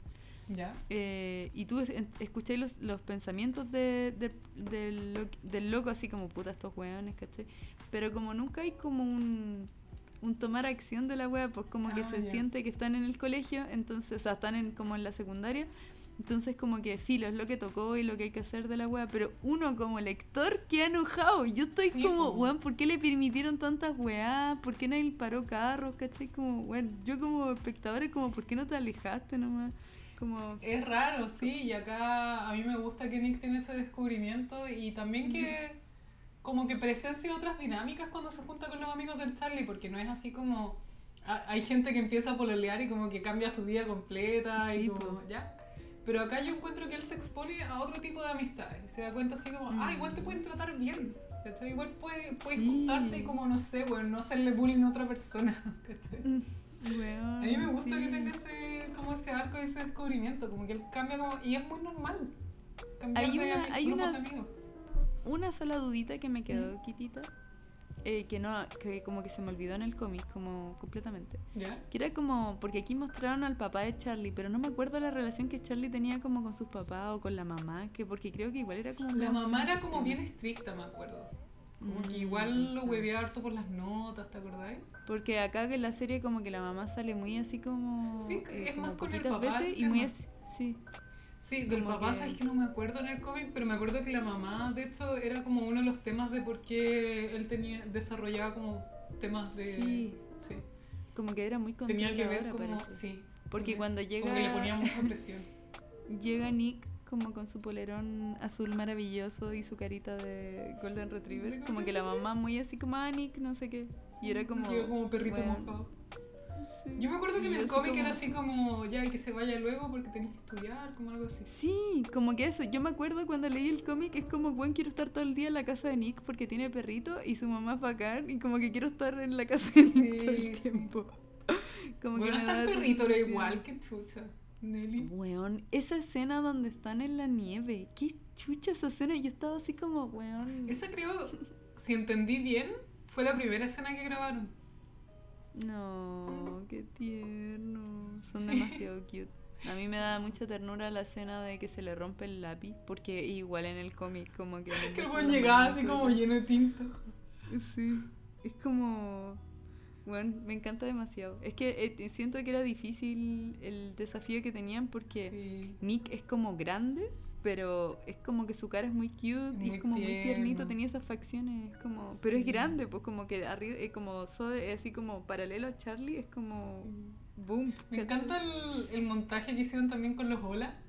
¿Ya? Eh, y tú es- escucháis los, los pensamientos de, de- del, lo- del loco así como puta estos weones, ¿cachai? Pero como nunca hay como un, un tomar acción de la wea, pues como que Ah, se ya. siente que están en el colegio, entonces, o sea, están en, como en la secundaria, entonces como que filo, es lo que tocó y lo que hay que hacer de la wea, pero uno como lector queda enojado, yo estoy Sí, como, weón, ¿por qué le permitieron tantas weas? ¿Por qué nadie paró carros? ¿cachai? Como, weón, yo como espectadora como, ¿por qué no te alejaste nomás? Como, Es raro, sí, y acá a mí me gusta que Nick tiene ese descubrimiento y también que como que presencia otras dinámicas cuando se junta con los amigos del Charlie, porque no es así como... ha- Hay gente que empieza a pololear y como que cambia su vida completa y Sí, como, po. ¿ya? Pero acá yo encuentro que él se expone a otro tipo de amistades y se da cuenta así como, ah, igual te pueden tratar bien, ¿cachai? Igual puede- puedes Sí. juntarte y como, no sé, bueno, no hacerle bullying a otra persona, ¿cachai? Mm, A mí me gusta sí. que tenga ese, como ese arco y ese descubrimiento, como que él cambia como... Y es muy normal. Cambiar Hay de una- hay una- de amigos. Una sola dudita que me quedó, Kitita, eh, que no, que como que se me olvidó en el cómic, como completamente. ¿Ya? Que era como, porque aquí mostraron al papá de Charlie, pero no me acuerdo la relación que Charlie tenía como con sus papás o con la mamá, que porque creo que igual era como... La mamá era como bien estricta, me acuerdo. Como que Mm, igual lo hueveaba harto por las notas, ¿te acordáis? Porque acá que en la serie como que la mamá sale muy así como... Sí, eh, es como más con el papá veces y muy así... Sí. Sí, del papá, que- sabes que no me acuerdo en el cómic, pero me acuerdo que la mamá, de hecho, era como uno de los temas de por qué él tenía, desarrollaba como temas de... Sí. sí. Como que era muy Tenía que ver como... parece. Sí. Porque cuando es- llega... Como que le ponía mucha presión. Llega Nick como con su polerón azul maravilloso y su carita de Golden Retriever. Como que la mamá muy así como, ah, Nick, no sé qué. Y era como... Llegó como perrito bueno, mojado. sí. Yo me acuerdo que Y en el cómic como- era así como, ya, y que se vaya luego porque tenés que estudiar, como algo así. Sí, como que eso. Yo me acuerdo cuando leí el cómic, es como, bueno, quiero estar todo el día en la casa de Nick porque tiene perrito y su mamá es bacán y como que quiero estar en la casa de Nick Sí, todo el sí. tiempo. Como bueno, me hasta da el perrito era igual que chucha. Nelly. Weón, esa escena donde están en la nieve, qué chucha esa escena. Yo estaba así como, weón. Esa creo, si entendí bien, fue la primera escena que grabaron. No, qué tierno. Son Sí. demasiado cute. A mí me da mucha ternura la escena de que se le rompe el lápiz, porque igual en el cómic como que... Que el llegaba así como lleno de tinta. Sí, es como... Bueno, me encanta demasiado. Es que eh, siento que era difícil el desafío que tenían porque Sí. Nick es como grande, pero es como que su cara es muy cute y es como muy tiernito, tenía esas facciones, es como... Pero es grande, pues como que arriba, eh, como es así como paralelo a Charlie, es como... Boom. Me encanta el, el montaje que hicieron también con los hola.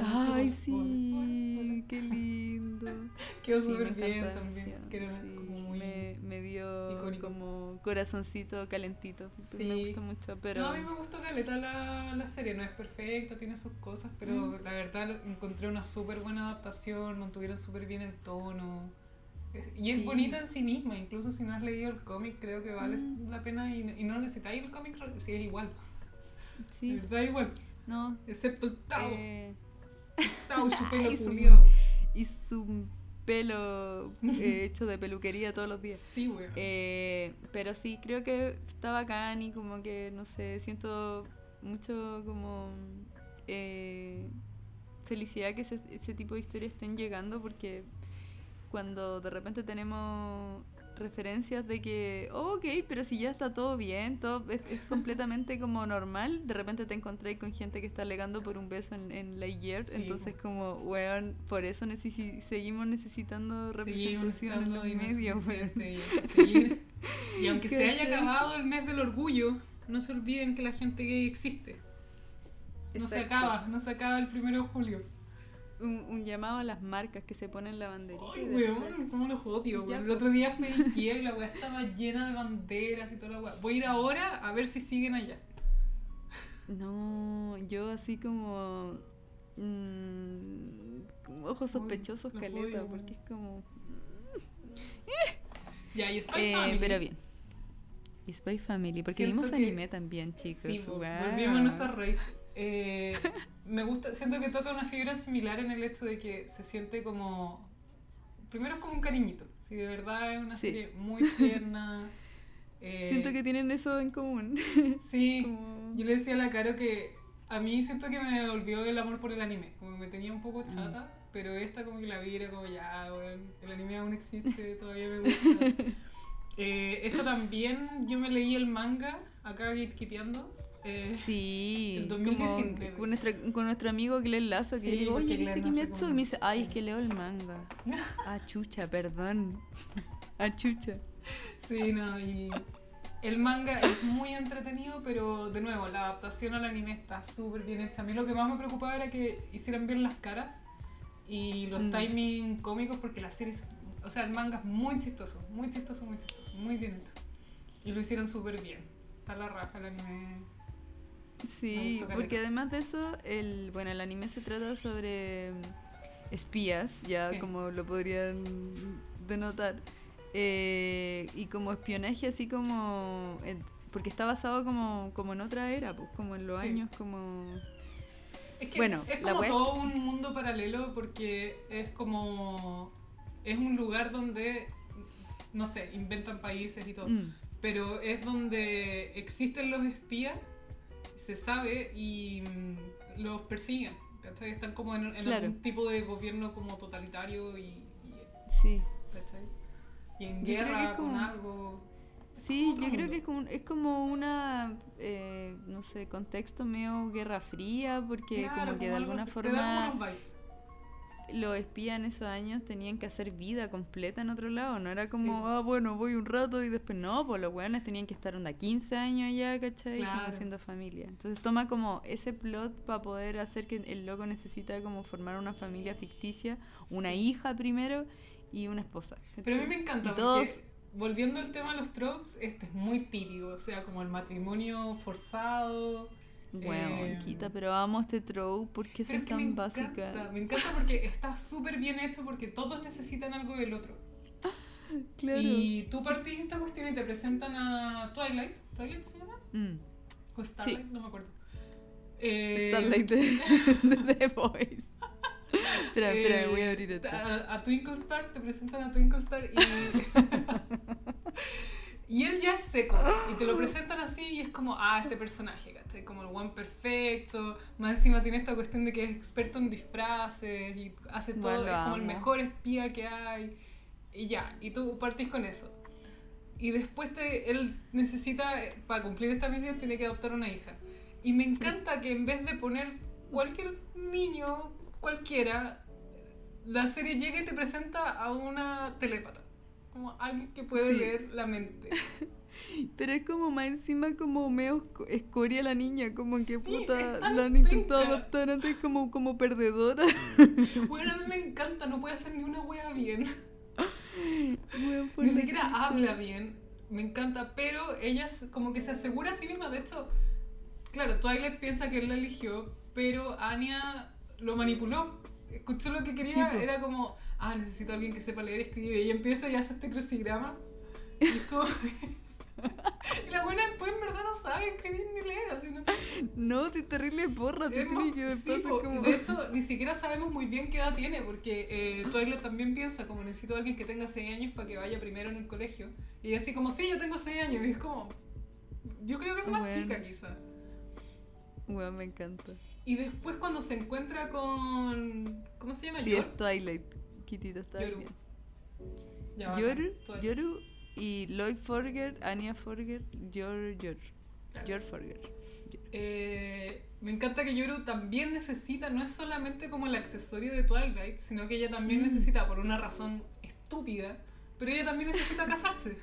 Ay, sí, qué lindo. Quedó Sí, me súper bien también. demasiado, Que era sí, como muy... me, me dio icónico. como corazoncito calentito. Sí. Me gusta mucho, pero... No, a mí me gustó caleta la, la serie, no es perfecta, tiene sus cosas, pero Mm. la verdad encontré una súper buena adaptación, mantuvieron súper bien el tono. Y es Sí. bonita en sí misma, incluso si no has leído el cómic, creo que vale Mm. la pena y, y no necesitáis el cómic, si es igual. Sí, De verdad igual, no. excepto el Tao, eh, Su pelo y su- y su pelo eh, hecho de peluquería todos los días. Sí, güey. Eh, pero sí, creo que está bacán y como que, no sé, siento mucho como eh, felicidad que ese, ese tipo de historias estén llegando porque cuando de repente tenemos referencias de que, oh, ok, pero si ya está todo bien, todo es, es completamente como normal, de repente te encontré con gente que está alegando por un beso en, en Lightyear, Sí, entonces po. como, weón, por eso necesi- seguimos necesitando representación en los medios, weón. y seguir. Aunque se haya acabado el mes del orgullo, no se olviden que la gente gay existe. No se acaba, no se acaba el primero de julio. Un, un llamado a las marcas que se ponen la banderita. Ay, weón, cómo los odio. Weón. El otro día fui a Ikea y la weá estaba llena de banderas y toda la weá. Voy a ir ahora a ver si siguen allá. No, yo así como. mm, como ojos sospechosos, los caleta, odio, porque es como. Ya, y Spy Eh, Family. pero bien. Y Spy Family, porque Siento vimos anime también, chicos. Sí, volvimos a nuestra raíz. Eh, me gusta, siento que toca una fibra similar en el hecho de que se siente como. Primero es como un cariñito. Si de verdad es una Sí. serie muy tierna. eh, Siento que tienen eso en común. Sí, como- yo le decía a la Caro que a mí siento que me volvió el amor por el anime. Como que me tenía un poco chata, pero esta como que la vi era como ya, weón, el anime aún existe, todavía me gusta. Eh, esta también, yo me leí el manga, acá gatekeepeando. Eh, Sí, El como 2019. con, nuestra- con nuestro amigo Glenn Lazo, que Sí, le digo, oye, ¿viste Kimetsu? Y me dice, ay, es que leo el manga. Ah, chucha, perdón. Ah, chucha. Sí, no, y el manga es muy entretenido, pero de nuevo, la adaptación al anime está súper bien hecha. A mí lo que más me preocupaba era que hicieran bien las caras y los Mm. timing cómicos, porque la serie es, o sea, el manga es muy chistoso, muy chistoso, muy chistoso, muy bien hecho. Y lo hicieron súper bien. Está la raja el anime. Sí, porque además de eso, el, bueno, el anime se trata sobre mm, espías, ya Sí. como lo podrían denotar, eh, y como espionaje así como, en- porque está basado como, como en otra era, pues como en los Sí. años como... Es que Bueno, es la como web- todo un mundo paralelo porque es como. Es un lugar donde, no sé, inventan países y todo. Mm, pero es donde existen los espías, se sabe y mm, los persiguen. ¿cachai? Están como en, en Claro. algún tipo de gobierno como totalitario y, y- sí. ¿cachai? y en Yo guerra es con como- algo. Sí, yo creo mundo. que es como, es como una, eh, no sé, contexto medio guerra fría, porque Claro, como que de alguna forma como. Los espías en esos años tenían que hacer vida completa en otro lado, no era como, Sí. ah, bueno, voy un rato y después no, pues los weones tenían que estar onda 15 años allá, ¿cachai? Como Claro. haciendo familia. Entonces toma como ese plot para poder hacer que el loco necesita como formar una familia ficticia, una Sí. hija primero y una esposa. Pero a mí me encanta Y porque, volviendo al tema de los tropes, este es muy típico, o sea, como el matrimonio forzado. Bueno, eh, Quita, pero amo este trope porque son es que me tan encanta, me encanta porque está súper bien hecho porque todos necesitan algo del otro. Claro. Y tú partís esta cuestión y te presentan a Twilight. ¿Twilight se llama? Mm. O Starlight, no me acuerdo. Eh, Starlight de, de The Voice. espera, espera, eh, voy a abrir esto. A, a Twinkle Star, te presentan a Twinkle Star y. y él ya es seco. Y te lo presentan así y es como, ah, este personaje, ¿cachai? Como el one perfecto. Más encima tiene esta cuestión de que es experto en disfraces y hace todo, Bueno, es como el amo. mejor espía que hay. Y ya, y tú partís con eso. Y después te, él necesita, para cumplir esta misión, tiene que adoptar una hija. Y me encanta que en vez de poner cualquier niño, cualquiera, la serie llega y te presenta a una telépata. Como alguien que puede Sí. leer la mente. Pero es como más encima como medio esco- escoria la niña, como que Sí, puta la han intentado adoptar antes como, como perdedora. Bueno, a mí me encanta, no puede hacer ni una wea bien. Ni siquiera habla bien. Me encanta, pero ella como que se asegura a sí misma. De hecho, claro, Twilight piensa que él la eligió, pero Anya lo manipuló. Escuchó lo que quería, Sí, era como, ah, necesito a alguien que sepa leer y escribir. Y empieza y hace este crucigrama. Y es como... y la buena después en verdad no sabe escribir ni leer, así no No, si es terrible porra, te tiene que sí, como... De hecho, ni siquiera sabemos muy bien qué edad tiene, porque eh, Twilight también piensa como necesito a alguien que tenga 6 años para que vaya primero en el colegio. Y así como, sí, yo tengo 6 años. Y es como, yo creo que es más Bueno. chica quizá. Weón, me encanta. Y después cuando se encuentra con... ¿Cómo se llama? Sí, es Twilight. Kitita está Yoru. bien. Ya, Yoru, y Lloyd Forger, Anya Forger, Yor, Yor. Claro. Yor Forger. Eh, me encanta que Yoru también necesita, no es solamente como el accesorio de Twilight, sino que ella también Mm. necesita, por una razón estúpida, pero ella también necesita casarse.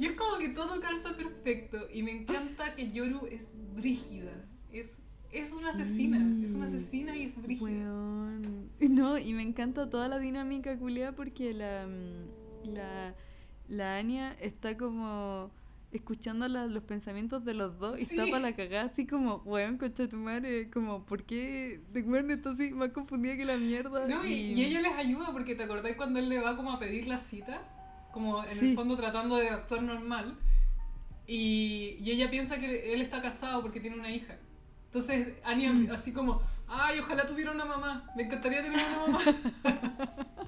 y es como que todo calza perfecto. Y me encanta que Yoru es brígida. Es, es una asesina. Es una asesina y es brígida. No, y me encanta toda la dinámica culiada porque la, mm, la, la Anya está como escuchando la- los pensamientos de los dos y está para la cagada así como, weón, concha de tu madre, como, ¿por qué? De weón está así más confundida que la mierda. No, y, y ella les ayuda porque te acordás cuando él le va como a pedir la cita, como en Sí. el fondo tratando de actuar normal, y, y ella piensa que él está casado porque tiene una hija. Entonces Anya Mm. así como, ay, ojalá tuviera una mamá, me encantaría tener una mamá.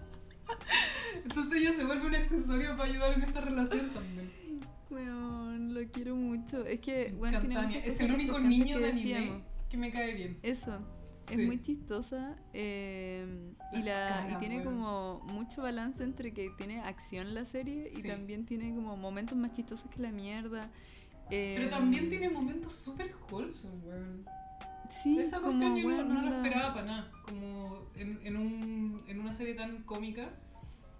Entonces ella se vuelve un accesorio para ayudar en esta relación también. Weón, lo quiero mucho. Es que, weón, tiene. Es el único niño de anime decíamos. que me cae bien. Eso. Es muy chistosa eh, y, la, y tiene weón. como mucho balance entre que tiene acción la serie y Sí. también tiene como momentos más chistosos que la mierda. Pero Eh, también tiene momentos súper wholesome, weón. sí, Esa como, cuestión yo no, no lo esperaba para nada. Como en, en, un, en una serie tan cómica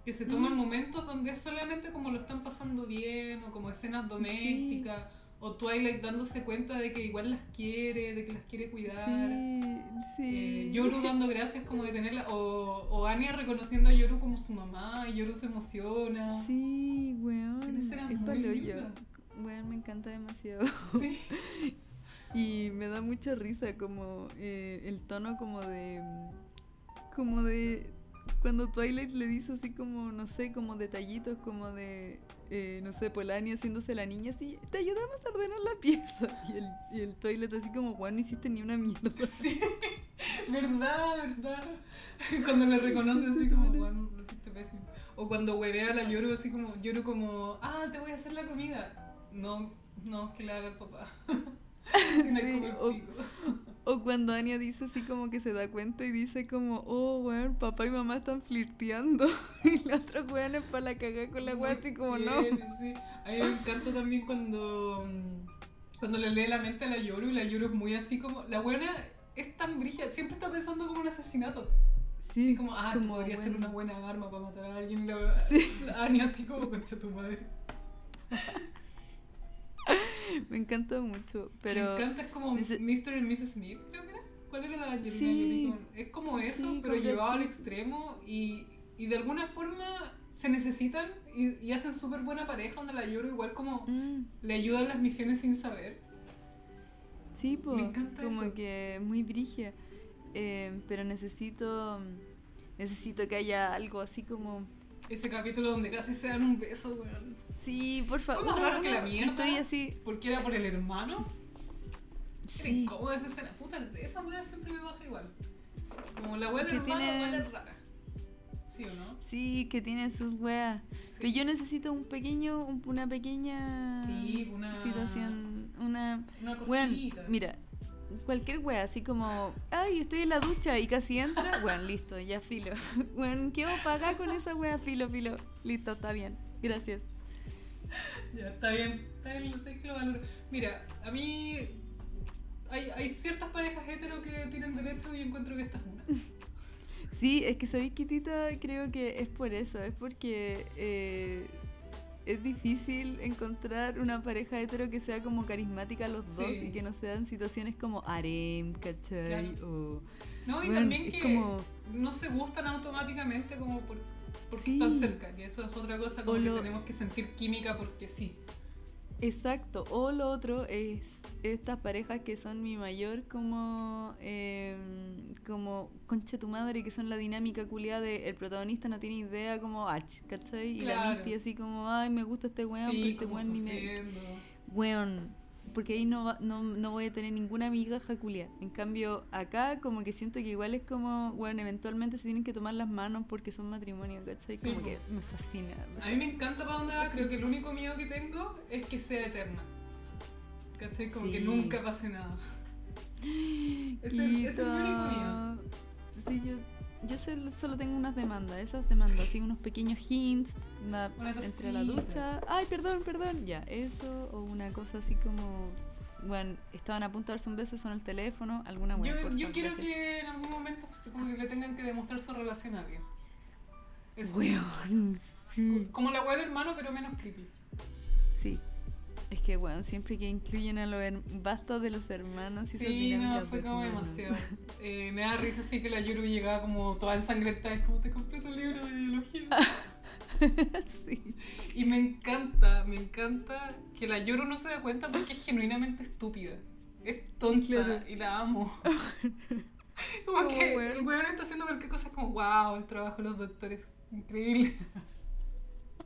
que se toman Mm. momentos donde es solamente como lo están pasando bien o como escenas domésticas o Twilight dándose cuenta de que igual las quiere, de que las quiere cuidar. Sí, sí. Eh, Yoru dando gracias como de tenerla o, o Anya reconociendo a Yoru como su mamá y Yoru se emociona. Sí, weón. Es muy Weón, me encanta demasiado. Sí. Y me da mucha risa como eh, el tono como de... Como de... Cuando Twilight le dice así como, no sé, como detallitos como de... eh, no sé, Polani haciéndose la niña así, te ayudamos a ordenar la pieza. Y el, y el Twilight así como, bueno, no hiciste ni una mierda. Sí, verdad, verdad. Cuando le reconoce así como, bueno, lo hiciste pésimo. O cuando huevea la Yoru así como, Yoru como, ah, te voy a hacer la comida. No, no, que la haga el papá. Sí, o-. O cuando Anya dice así como que se da cuenta y dice como, oh, weón, papá y mamá están flirteando. y la otra weón es para la cagada con la weá, así como no. Sí. A mí me encanta también cuando, mm, cuando le lee la mente a la Yoru y la Yoru es muy así como. La buena es tan brígida, siempre está pensando como un asesinato. Sí, Así como, ah, como, podría ser una buena arma para matar a alguien. La, Sí. la Anya así como concha tu madre. Me encanta mucho, pero... Me encanta, es como Mr. y Mrs. Smith, creo que era. ¿Cuál era la Angelina Sí. Es como eso, Sí, pero llevado al extremo y, y de alguna forma se necesitan y, y hacen súper buena pareja donde la lloro igual como Mm, le ayudan las misiones sin saber. sí, po, Me encanta como eso. que muy brigia. Eh, pero necesito... Necesito que haya algo así como... Ese capítulo donde casi se dan un beso, weón. Sí, por favor. más raro que la mierda. Estoy así... Porque era por el hermano. Sí. incómoda esa escena. Puta, esa weá siempre me pasa igual. Como la weá del hermano tiene- rara. ¿Sí o no? Sí, que tiene sus weas. Sí. Pero yo necesito un pequeño, un- una pequeña Sí, una- situación, una... Una cosita. mira, cualquier wea, así como, ay, estoy en la ducha y casi entra, weón, listo, ya filo. Weón, ¿qué hago pagar con esa wea? Filo, filo. Listo, está bien. Gracias. Ya, está bien, está bien, lo sé que lo valoro. Mira, a mí hay, hay ciertas parejas hetero que tienen derecho y encuentro que esta es una. Sí, es que sabéis que Tita creo que es por eso, es porque eh, es difícil encontrar una pareja hetero que sea como carismática los dos y que no sean situaciones como harem, ¿cachai? O, No, y Bueno, también que como- no se gustan automáticamente como por, porque Sí. están cerca, que eso es otra cosa como O que lo- tenemos que sentir química porque sí. Exacto, o lo otro es estas parejas que son mi mayor como eh, como concha tu madre que son la dinámica culiada de el protagonista no tiene idea como H, ¿cachai? Y la. Misty así como, ay me gusta este weón, pero este weón ni me... Weón, porque ahí no, no, no voy a tener ninguna amiga jaculia. En cambio, acá como que siento que igual es como, bueno, eventualmente se tienen que tomar las manos porque son matrimonio, ¿cachai? Sí, como que me fascina. me A mí me encanta para dónde va, creo que el único miedo que tengo es que sea eterna. ¿Cachai? Como que nunca pase nada. Es el, es el único miedo. Sí, yo, yo solo tengo unas demandas, esas demandas, así unos pequeños hints, una, Una entre la ducha, ay, perdón, perdón, ya, eso, o una cosa así como, bueno, estaban a punto de darse un beso, son el teléfono, alguna Yo, por yo favor, quiero gracias. que en algún momento pues, como que le tengan que demostrar su relación a alguien. Eso. Weón, sí. Como la weá del hermano, pero menos creepy. Es que, weón, siempre que incluyen a los basta de los hermanos y Sí, no, fue como demasiado. Eh, me da risa así que la Yuru llegaba como toda ensangrentada, es como te compré tu libro de biología. sí. Y me encanta, me encanta que la Yuru no se da cuenta porque es genuinamente estúpida. Es tonta Claro. y la amo. Como Como que weón. el weón está haciendo cualquier cosa, es como wow, el trabajo de los doctores, increíble.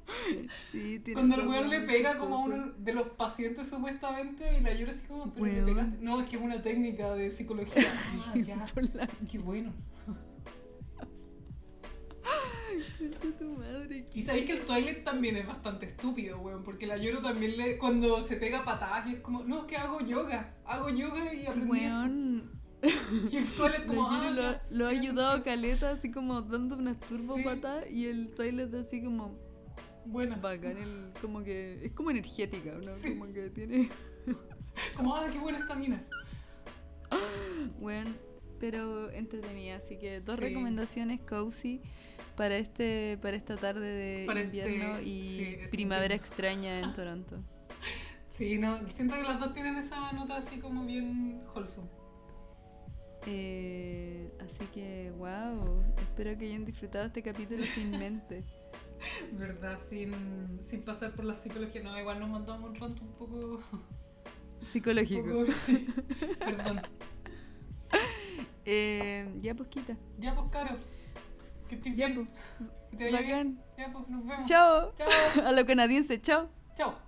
sí Cuando el weón le pega como a uno de los pacientes supuestamente y la Yuru así como, pero le Weón. pegaste. No, es que es una técnica de psicología. Ah, ya. La Qué bueno. tu madre. Y sabéis que el Twilight también es bastante estúpido, weón, porque la Yoro también le, cuando se pega patadas y es como, no, es que hago yoga, hago yoga y aprendí eso. Weón, Y el Twilight como, ah, lo, lo ha ayudado sentido". Caleta así como dando unas turbopatas y el toilet así como Buena. bacán, el, como que es como energética, ¿no? Sí. Como que tiene, Como, ah, qué buena esta mina. weón, pero entretenida, así que dos Sí. recomendaciones cozy para este para esta tarde de Para este- invierno y sí, este primavera extraña en Toronto. Sí, no, siento que las dos tienen esa nota así como bien wholesome. Eh, así que, wow, espero que hayan disfrutado este capítulo sin mente. ¿Verdad? Sin, sin pasar por la psicología. No, igual nos mandamos un rato un poco... un Psicológico. poco sí. Perdón. Eh, ya, pues quita. Ya, pues, Caro. Que Ya, pues. Que te vaya bien. Bacán. Ya, pues, nos vemos. Chao. Chao. A lo canadiense, chao. Chao.